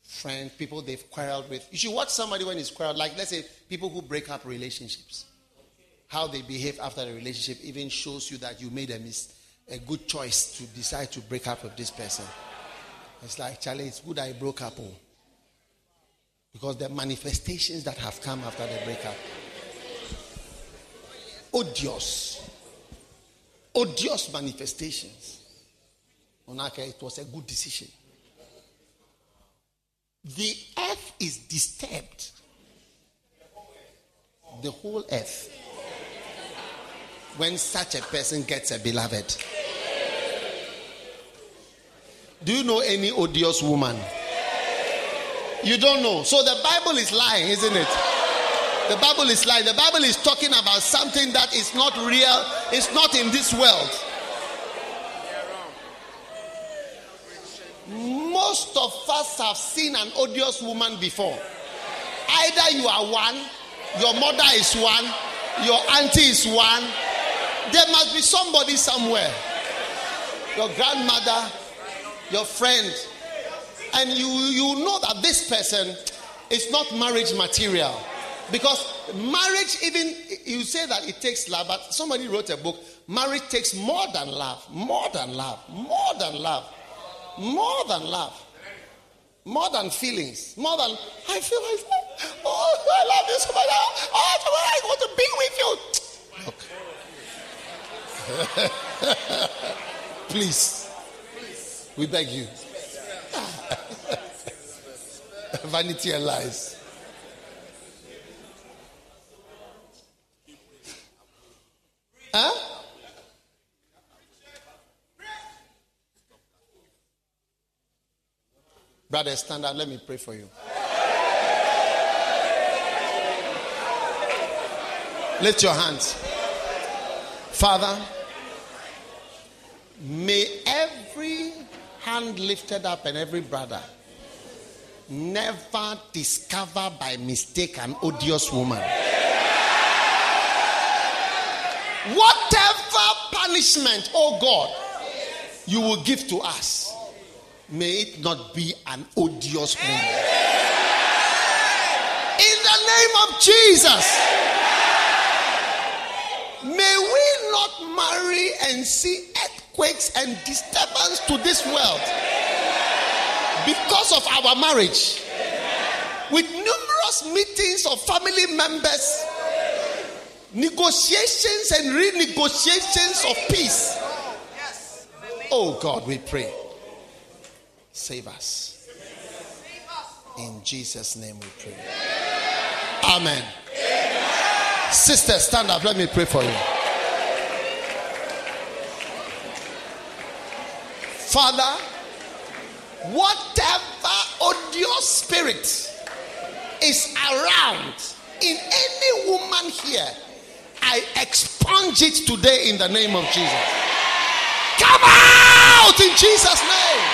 friends, people they've quarreled with. You should watch somebody when he's quarreled, like let's say people who break up relationships. How they behave after the relationship even shows you that you made a, mis- a good choice to decide to break up with this person. It's like, Charlie, it's good I broke up. Oh. Because the manifestations that have come after the breakup odious, odious manifestations. Onaka, it was a good decision. The earth is disturbed. The whole earth. When such a person gets a beloved. Do you know any odious woman? You don't know. So the Bible is lying, isn't it? The Bible is lying. The Bible is talking about something that is not real, it's not in this world. Most of us have seen an odious woman before. Either you are one, your mother is one, your auntie is one. There must be somebody somewhere. Your grandmother, your friend. And you, you know that this person is not marriage material. Because marriage, even you say that it takes love, but somebody wrote a book. Marriage takes more than love, more than love, more than love, more than love, more than feelings, more than I feel. Feel oh, I love you so much. Oh, oh tomorrow I want to be with you. Look, please, we beg you. Vanity and lies. Huh? Brother, stand up. Let me pray for you. Lift your hands. Father, may every hand lifted up and every brother never discover by mistake an odious woman. Whatever punishment, oh God, you will give to us, may it not be an odious moment. In the name of Jesus, may we not marry and see earthquakes and disturbance to this world because of our marriage. With numerous meetings of family members, negotiations and renegotiations of peace. Oh God, we pray. Save us. In Jesus' name we pray. Amen. Sister, stand up. Let me pray for you. Father, whatever odious spirit is around in any woman here, I expunge it today in the name of Jesus. Come out in Jesus' name.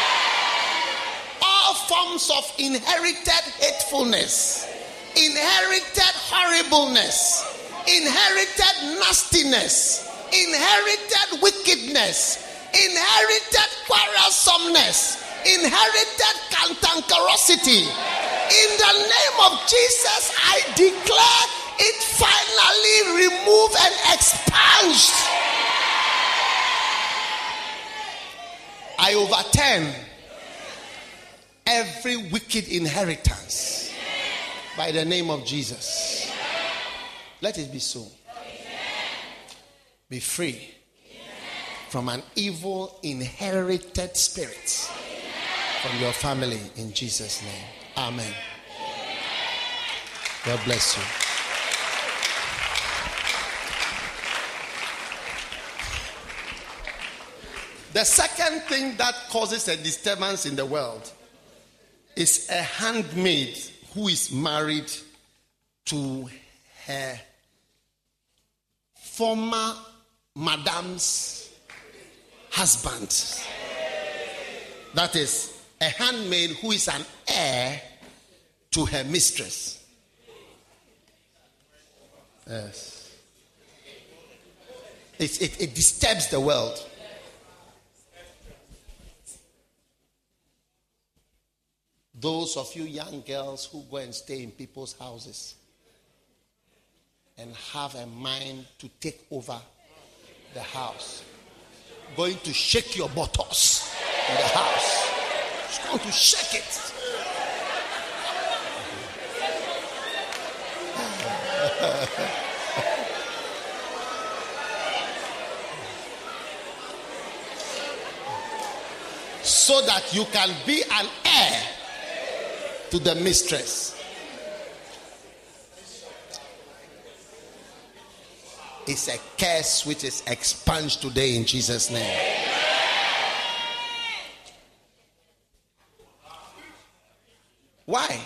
All forms of inherited hatefulness, inherited horribleness, inherited nastiness, inherited wickedness, inherited quarrelsomeness, inherited cantankerosity. In the name of Jesus, I declare it finally removed and expunged. I overturn every wicked inheritance by the name of Jesus. Let it be so. Be free from an evil inherited spirit from your family in Jesus' name. Amen. God bless you. The second thing that causes a disturbance in the world is a handmaid who is married to her former madam's husband. That is a handmaid who is an heir to her mistress. Yes. It, it, it disturbs the world. Those of you young girls who go and stay in people's houses and have a mind to take over the house, going to shake your buttocks in the house. Going to shake it. so that you can be an heir to the mistress. It's a curse which is expunged today in Jesus' name. Why?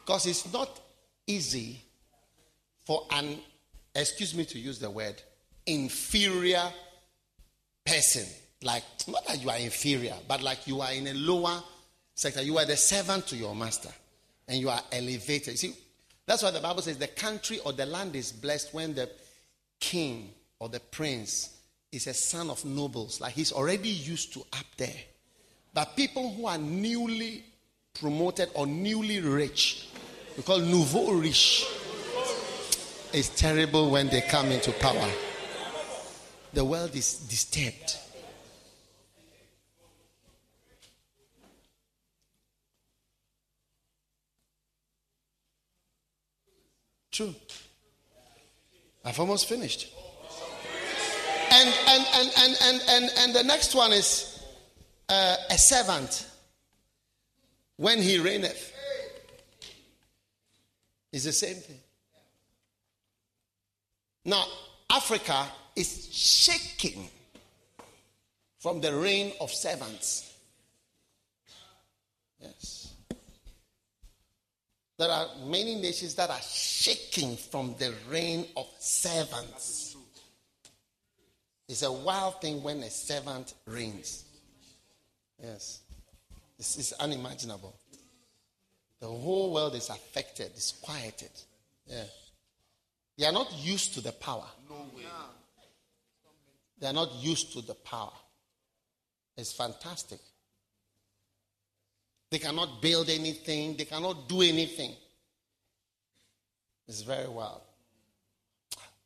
Because it's not easy for an, excuse me to use the word, inferior person. Like, not that you are inferior, but like you are in a lower sector. You are the servant to your master and you are elevated. You see, that's why the Bible says the country or the land is blessed when the king or the prince is a son of nobles. Like he's already used to up there. But people who are newly promoted or newly rich, we call nouveau riche, it's terrible when they come into power. The world is disturbed. True. I've almost finished. And and and and and and, and the next one is uh, a servant when he reigneth. It's the same thing. Now, Africa is shaking from the reign of servants. Yes. There are many nations that are shaking from the reign of servants. It's a wild thing when a servant reigns. Yes. This is unimaginable. The whole world is affected, is quieted. Yeah. They are not used to the power. No way. They are not used to the power. It's fantastic. They cannot build anything, they cannot do anything. It's very wild.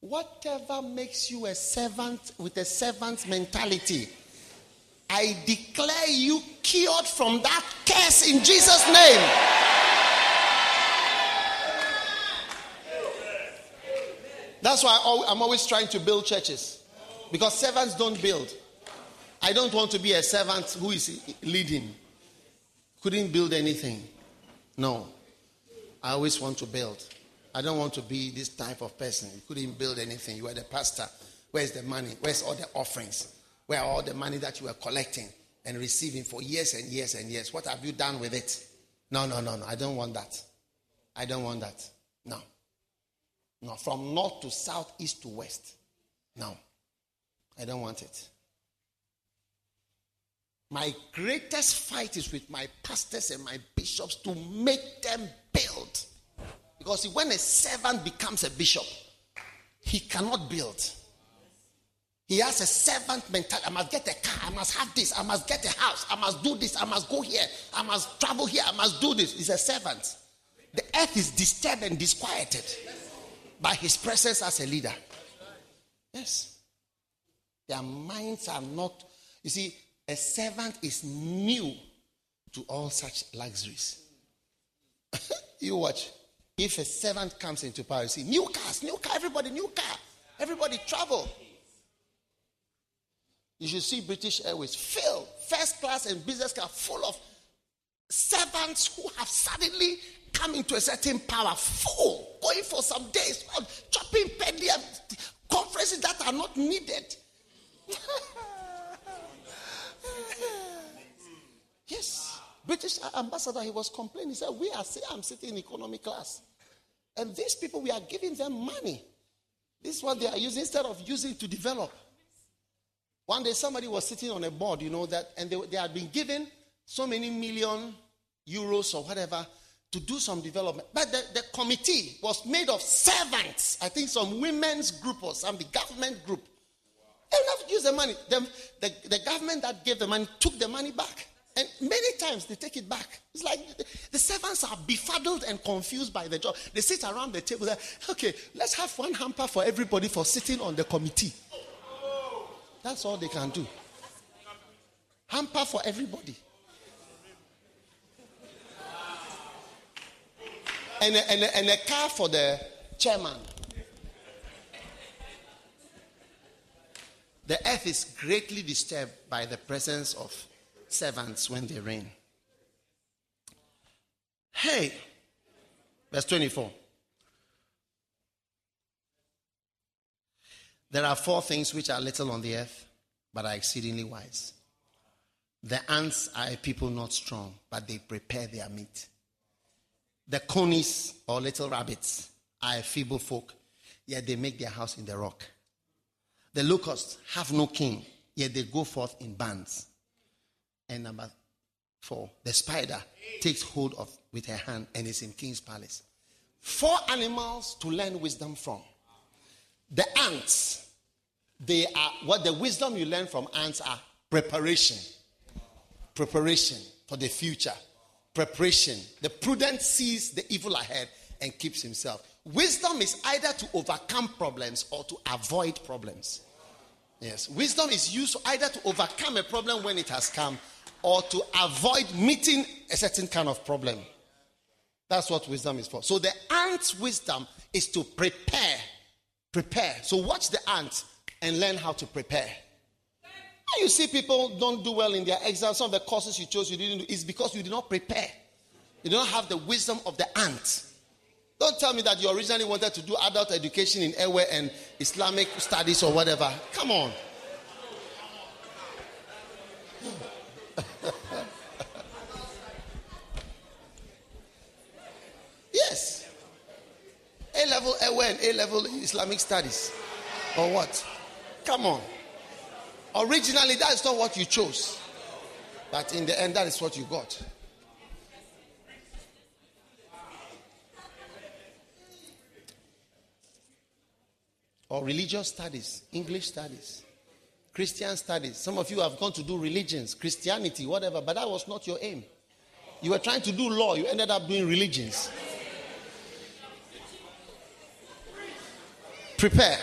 Whatever makes you a servant with a servant's mentality I declare you cured from that curse in Jesus' name. That's why I'm always trying to build churches because servants don't build. I don't want to be a servant who is leading, couldn't build anything. No. I always want to build. I don't want to be this type of person. You couldn't build anything. You are the pastor. Where's the money? Where's all the offerings? Where all the money that you were collecting and receiving for years and years and years? What have you done with it? No, no, no, no. I don't want that. I don't want that. No. No. From north to south, east to west. No. I don't want it. My greatest fight is with my pastors and my bishops to make them build. Because when a servant becomes a bishop, he cannot build. He has a servant mentality. I must get a car. I must have this. I must get a house. I must do this. I must go here. I must travel here. I must do this. He's a servant. The earth is disturbed and disquieted by his presence as a leader. Yes. Their minds are not, you see, a servant is new to all such luxuries. you watch. If a servant comes into power, you see, new cars, new car, everybody, new car. Everybody travel. You should see British Airways fill first class and business class full of servants who have suddenly come into a certain power, full, going for some days, chopping penny conferences that are not needed. yes. British ambassador, he was complaining. He said, We are I'm sitting in economy class. And these people, we are giving them money. This is what they are using instead of using to develop. One day somebody was sitting on a board, you know, that and they, they had been given so many million euros or whatever to do some development. But the, the committee was made of servants. I think some women's group or some the government group. They never use the money. The, the, the government that gave the money took the money back. And many times they take it back. It's like the, servants are befuddled and confused by the job. They sit around the table. Okay, let's have one hamper for everybody for sitting on the committee. That's all they can do. Hamper for everybody. And a, and, a, and a car for the chairman. The earth is greatly disturbed by the presence of servants when they reign. Hey, verse 24. There are four things which are little on the earth, but are exceedingly wise. The ants are a people not strong, but they prepare their meat. The conies or little rabbits are a feeble folk, yet they make their house in the rock. The locusts have no king, yet they go forth in bands. And number four, the spider takes hold of with her hand and is in king's palace. Four animals to learn wisdom from. The ants they are what the wisdom you learn from ants are preparation. Preparation for the future. Preparation. The prudent sees the evil ahead and keeps himself. Wisdom is either to overcome problems or to avoid problems. Yes. Wisdom is used either to overcome a problem when it has come or to avoid meeting a certain kind of problem. That's what wisdom is for. So the ant's wisdom is to prepare. Prepare. So watch the ant and learn how to prepare. you see people don't do well in their exams, some of the courses you chose you didn't do, is because you did not prepare. You don't have the wisdom of the ant. Don't tell me that you originally wanted to do adult education in Ewe and Islamic studies or whatever. Come on. yes. A level Ewe and A level Islamic studies. Or what? Come on. Originally, that is not what you chose. But in the end, that is what you got. Or religious studies, English studies, Christian studies. Some of you have gone to do religions, Christianity, whatever, but that was not your aim. You were trying to do law, you ended up doing religions. Prepare.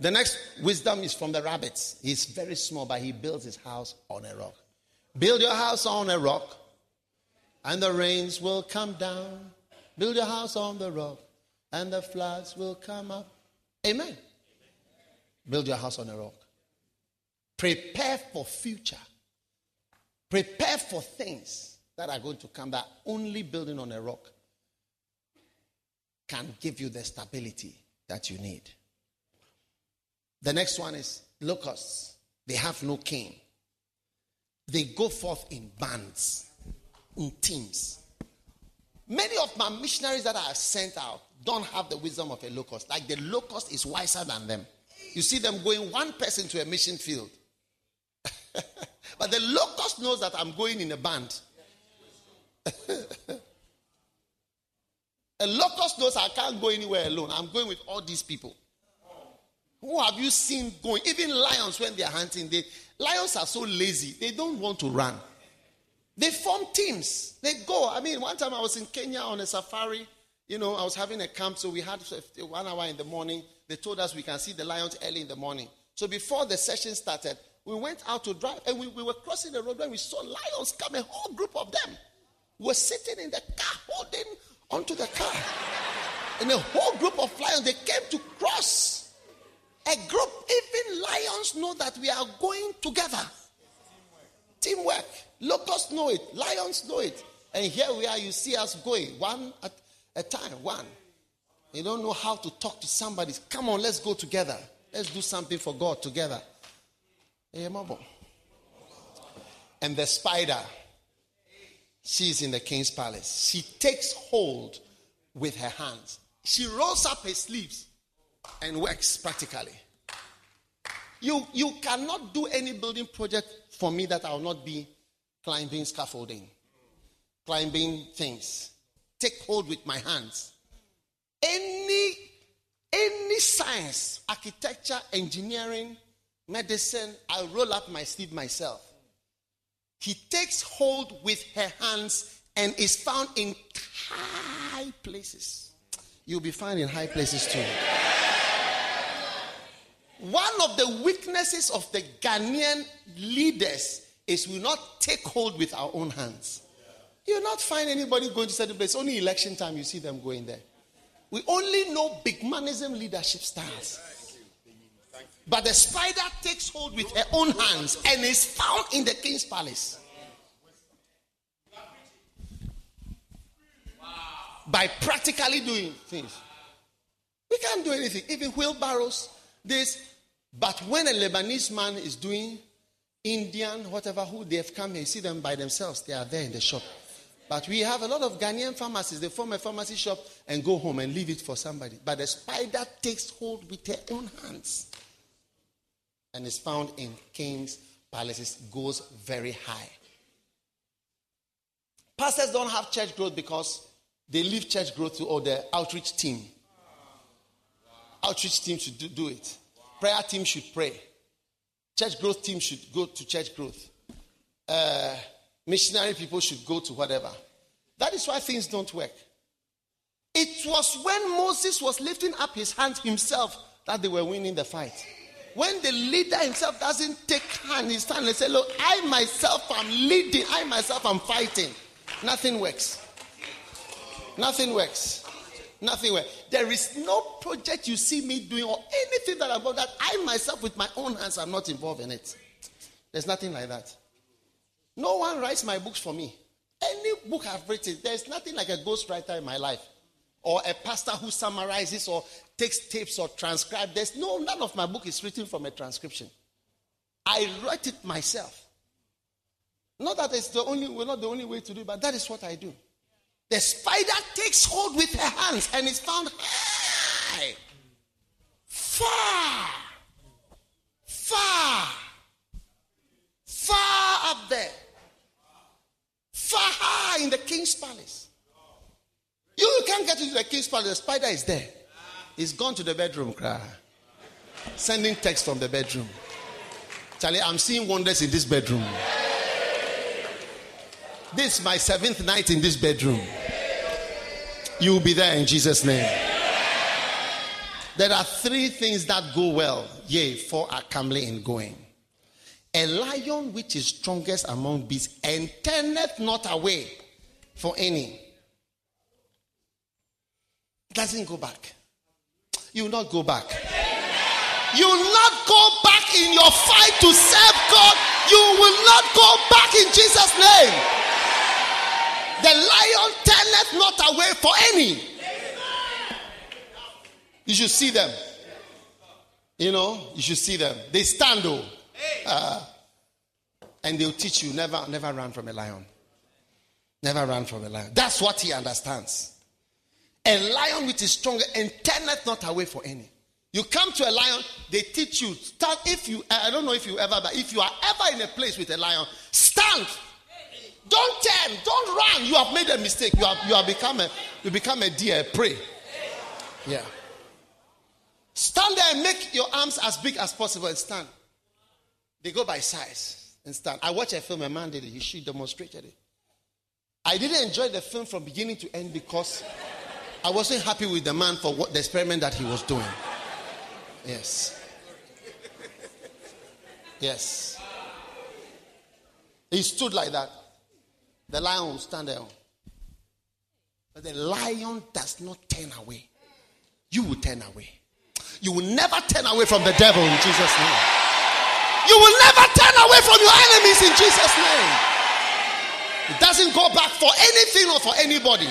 The next wisdom is from the rabbits. He's very small, but he builds his house on a rock. Build your house on a rock, and the rains will come down. Build your house on the rock, and the floods will come up. Amen. Build your house on a rock. Prepare for future. Prepare for things that are going to come that only building on a rock can give you the stability that you need. The next one is locusts. They have no king. They go forth in bands, in teams. Many of my missionaries that I have sent out don't have the wisdom of a locust. Like the locust is wiser than them. You see them going one person to a mission field. but the locust knows that I'm going in a band. a locust knows I can't go anywhere alone. I'm going with all these people. Who have you seen going? Even lions, when they are hunting, they, lions are so lazy, they don't want to run. They form teams. They go. I mean, one time I was in Kenya on a safari. You know, I was having a camp, so we had one hour in the morning. They told us we can see the lions early in the morning. So before the session started, we went out to drive and we, we were crossing the road when we saw lions come, a whole group of them were sitting in the car, holding onto the car. And a whole group of lions, they came to cross. A group, even lions know that we are going together. Teamwork. Locusts know it. Lions know it. And here we are, you see us going one at a time. One. You don't know how to talk to somebody. Come on, let's go together. Let's do something for God together. And the spider, she's in the king's palace. She takes hold with her hands. She rolls up her sleeves and works practically. You, you cannot do any building project for me that I will not be climbing scaffolding, climbing things. Take hold with my hands. Any any science, architecture, engineering, medicine, I'll roll up my sleeve myself. He takes hold with her hands and is found in high places. You'll be found in high places too. One of the weaknesses of the Ghanaian leaders is we not take hold with our own hands. You'll not find anybody going to certain place. Only election time you see them going there. We only know big manism leadership styles. But the spider takes hold with her own hands and is found in the king's palace. By practically doing things. We can't do anything. Even wheelbarrows, this. But when a Lebanese man is doing Indian, whatever, who they have come here, see them by themselves. They are there in the shop. But we have a lot of Ghanaian pharmacies. They form a pharmacy shop and go home and leave it for somebody. But the spider takes hold with her own hands and is found in kings' palaces, goes very high. Pastors don't have church growth because they leave church growth to all the outreach team. Outreach team should do, do it. Prayer team should pray. Church growth team should go to church growth. Uh, missionary people should go to whatever. That is why things don't work. It was when Moses was lifting up his hand himself that they were winning the fight. When the leader himself doesn't take hand, he stand and say, Look, I myself am leading, I myself am fighting. Nothing works. Nothing works. Nothing works. There is no project you see me doing or anything that I'm that I myself with my own hands am not involved in it. There's nothing like that. No one writes my books for me. Any book I've written, there's nothing like a ghostwriter in my life or a pastor who summarizes or takes tapes or transcribes. There's no, none of my book is written from a transcription. I write it myself. Not that it's the only, well, not the only way to do it, but that is what I do. The spider takes hold with her hands and is found high, far, far, far up there, far high in the king's palace. You can't get into the king's palace. The spider is there. He's gone to the bedroom, cry. Sending text from the bedroom. Charlie, I'm seeing wonders in this bedroom. This is my seventh night in this bedroom. You will be there in Jesus' name. There are three things that go well, yea, four are comely in going. A lion which is strongest among beasts and turneth not away for any. Doesn't go back. You will not go back. You will not go back in your fight to serve God. You will not go back in Jesus' name. The lion turneth not away for any. You should see them. You know, you should see them. They stand though. Uh, and they'll teach you never, never run from a lion. Never run from a lion. That's what he understands. A lion which is stronger and turneth not away for any. You come to a lion, they teach you. Stand if you I don't know if you ever, but if you are ever in a place with a lion, stand. Don't turn, don't run. You have made a mistake. You have you have become a you become a deer, a prey. Yeah. Stand there and make your arms as big as possible and stand. They go by size and stand. I watched a film, a man did it, he she demonstrated it. I didn't enjoy the film from beginning to end because I wasn't happy with the man for what the experiment that he was doing. Yes. Yes. He stood like that. The lion stand there. But the lion does not turn away. You will turn away. You will never turn away from the devil in Jesus' name. You will never turn away from your enemies in Jesus' name. It doesn't go back for anything or for anybody.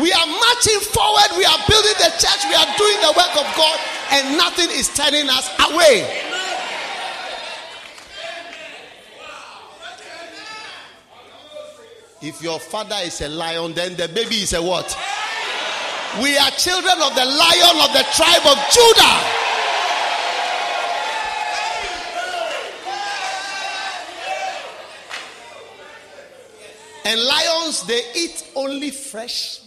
We are marching forward. We are building the church. We are doing the work of God, and nothing is turning us away. If your father is a lion, then the baby is a what? We are children of the lion of the tribe of Judah. And lions, they eat only fresh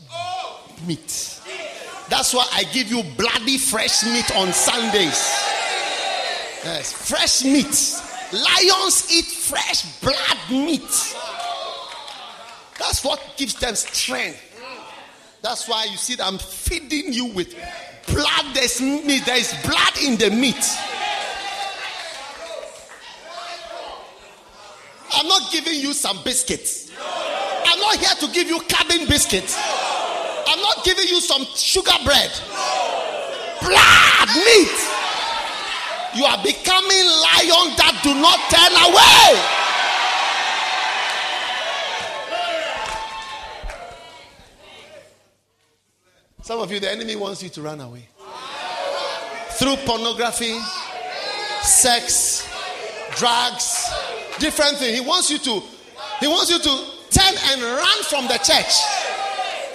meat. That's why I give you bloody fresh meat on Sundays. Yes, fresh meat. Lions eat fresh blood meat. That's what gives them strength. That's why you see I'm feeding you with blood. There's meat. There is blood in the meat. I'm not giving you some biscuits. I'm not here to give you cabin biscuits. I'm not giving you some sugar bread. Blood, meat. You are becoming lion that do not turn away. Some of you, the enemy wants you to run away. Through pornography, sex, drugs, different thing. He wants you to, he wants you to turn and run from the church.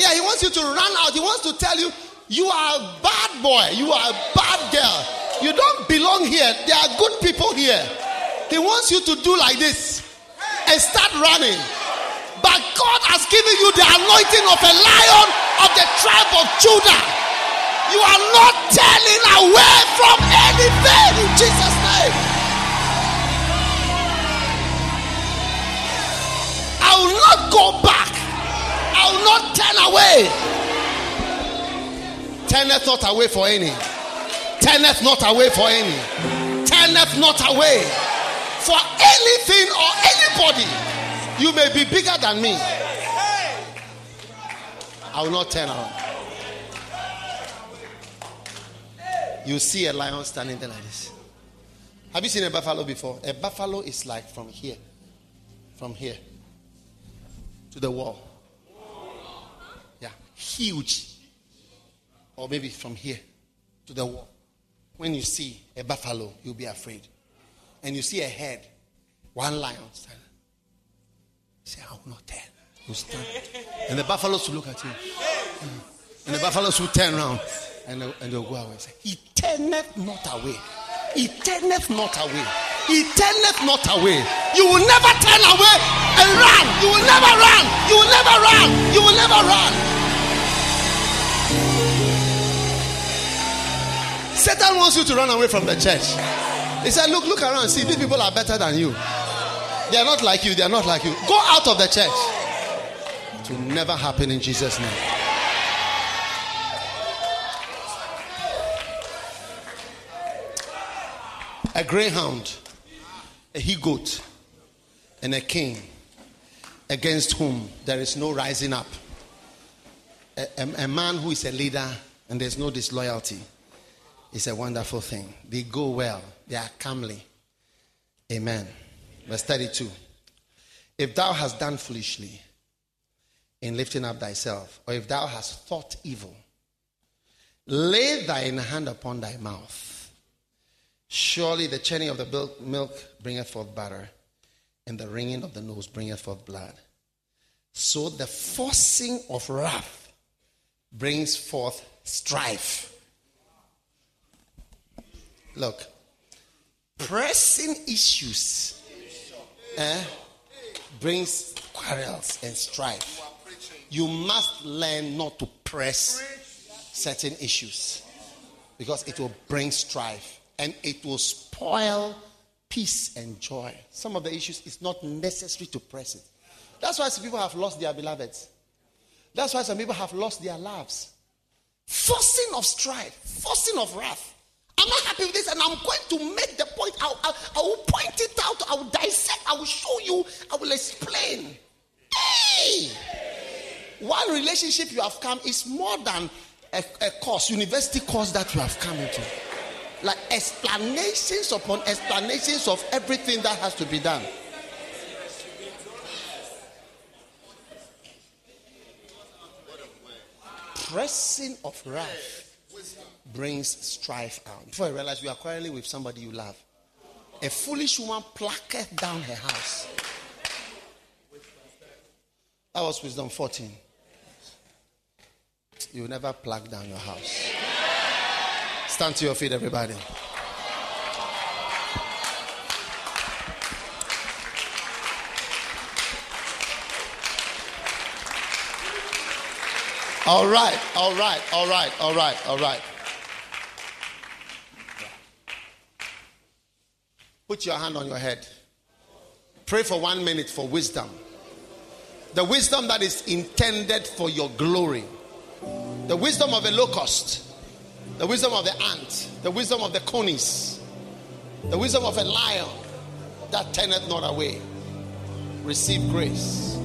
Yeah, he wants you to run out. He wants to tell you, you are a bad boy. You are a bad girl. You don't belong here. There are good people here. He wants you to do like this and start running. But God has given you the anointing of a lion of the tribe of Judah. You are not turning away from anything in Jesus' I will not go back. I will not turn away. Turneth not away for any. Turneth not away for any. Turneth not away for anything or anybody. You may be bigger than me. I will not turn around. You see a lion standing there like this. Have you seen a buffalo before? A buffalo is like from here, from here to the wall. Yeah, huge. Or maybe from here to the wall. When you see a buffalo, you'll be afraid. And you see a head, one lion standing. Say, I will not turn. You stand. And the buffaloes will look at you. And the buffaloes will turn around and they'll, and they'll go away. Say, He turneth not away. He turneth not away. He turneth not away. You will never turn away and run. You will never run. You will never run. You will never run. Satan wants you to run away from the church. He said, Look, look around. See, these people are better than you. They are not like you. They are not like you. Go out of the church. It will never happen in Jesus' name. A greyhound, a he goat, and a king against whom there is no rising up. A, a, a, man who is a leader and there's no disloyalty is a wonderful thing. They go well, they are comely. Amen. Verse 32. If thou hast done foolishly in lifting up thyself, or if thou hast thought evil, lay thine hand upon thy mouth. Surely the churning of the milk bringeth forth butter, and the wringing of the nose bringeth forth blood. So the forcing of wrath brings forth strife. Look, pressing issues eh, brings quarrels and strife. You must learn not to press certain issues because it will bring strife and it will spoil peace and joy. Some of the issues, it's not necessary to press it. That's why some people have lost their beloveds. That's why some people have lost their loves. Forcing of strife, forcing of wrath. I'm not happy with this, and I'm going to make the point. I, I, I will point it out. I will dissect. I will show you. I will explain. Hey! One relationship you have come is more than a, a course, university course that you have come into like explanations upon explanations of everything that has to be done. Pressing of wrath brings strife out. Before you realize you are quarreling with somebody you love, a foolish woman plucketh down her house. That was wisdom 14. You never pluck down your house. Stand to your feet, everybody. All right, all right, all right, all right, all right. Put your hand on your head. Pray for one minute for wisdom. The wisdom that is intended for your glory. The wisdom of a locust the wisdom of the ant, the wisdom of the conies, the wisdom of a lion that turneth not away. Receive grace,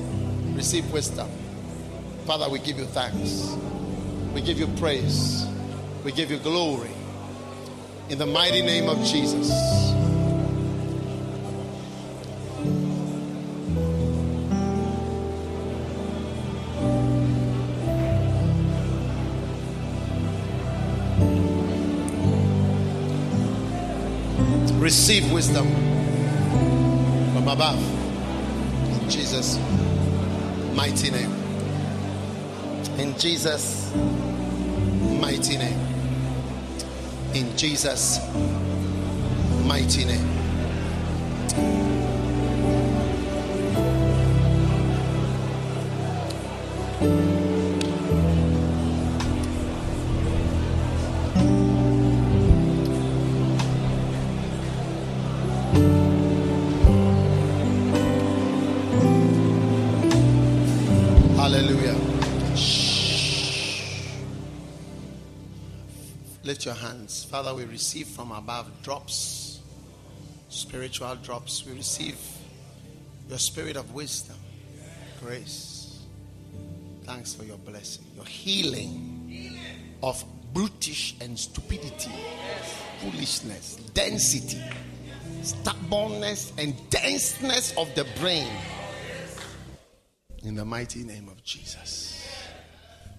receive wisdom. Father, we give you thanks, we give you praise, we give you glory. In the mighty name of Jesus. Receive wisdom from above. In Jesus' mighty name. In Jesus' mighty name. In Jesus' mighty name. Father, we receive from above drops, spiritual drops. We receive your spirit of wisdom, grace. Thanks for your blessing, your healing of brutish and stupidity, foolishness, density, stubbornness, and denseness of the brain. In the mighty name of Jesus.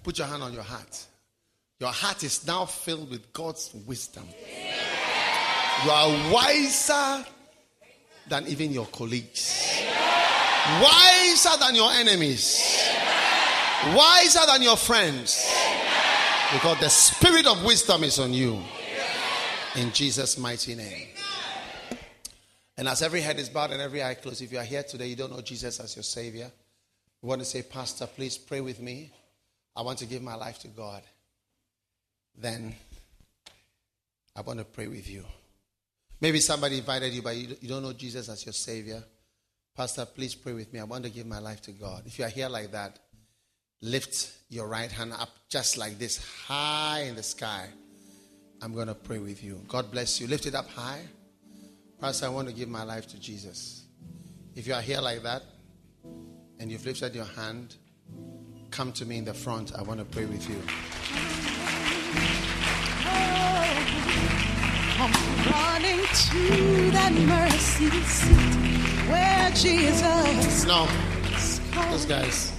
Put your hand on your heart. Your heart is now filled with God's wisdom. You are wiser than even your colleagues, wiser than your enemies, wiser than your friends, because the spirit of wisdom is on you. In Jesus' mighty name. And as every head is bowed and every eye closed, if you are here today, you don't know Jesus as your Savior, you want to say, Pastor, please pray with me. I want to give my life to God then I want to pray with you. Maybe somebody invited you, but you don't know Jesus as your Savior. Pastor, please pray with me. I want to give my life to God. If you are here like that, lift your right hand up just like this, high in the sky. I'm going to pray with you. God bless you. Lift it up high. Pastor, I want to give my life to Jesus. If you are here like that and you've lifted your hand, come to me in the front. I want to pray with you. Running to that mercy seat where Jesus No, is those guys.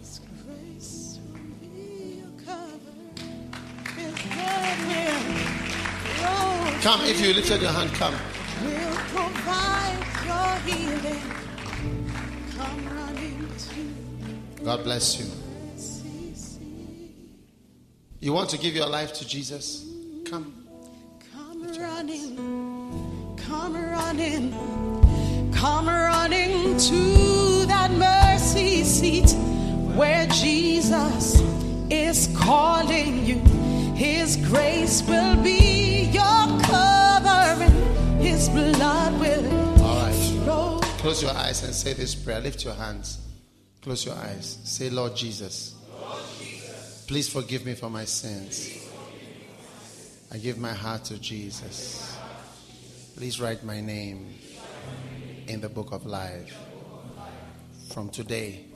His grace will be your cover. His blood will flow Come, if you lifted your hand, come. will provide your healing. Come running to God bless you. You want to give your life to Jesus? Come. Come running, come running, come running to that mercy seat where Jesus is calling you. His grace will be your covering, His blood will All right. flow. Close your eyes and say this prayer. Lift your hands. Close your eyes. Say, Lord Jesus, please forgive me for my sins. I give my heart to Jesus. Please write my name in the book of life. From today,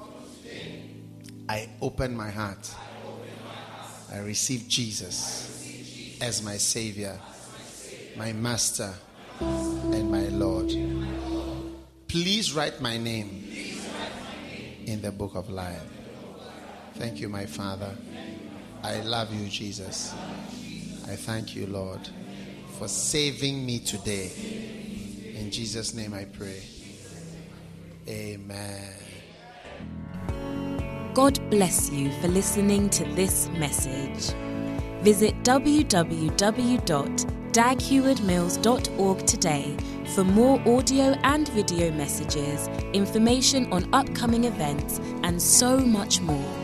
I open my heart. I receive Jesus as my Savior, my Master, and my Lord. Please write my name in the book of life. Thank you, my Father. I love you, Jesus. I thank you, Lord, for saving me today. In Jesus' name I pray. Amen. God bless you for listening to this message. Visit www.daghewardmills.org today for more audio and video messages, information on upcoming events, and so much more.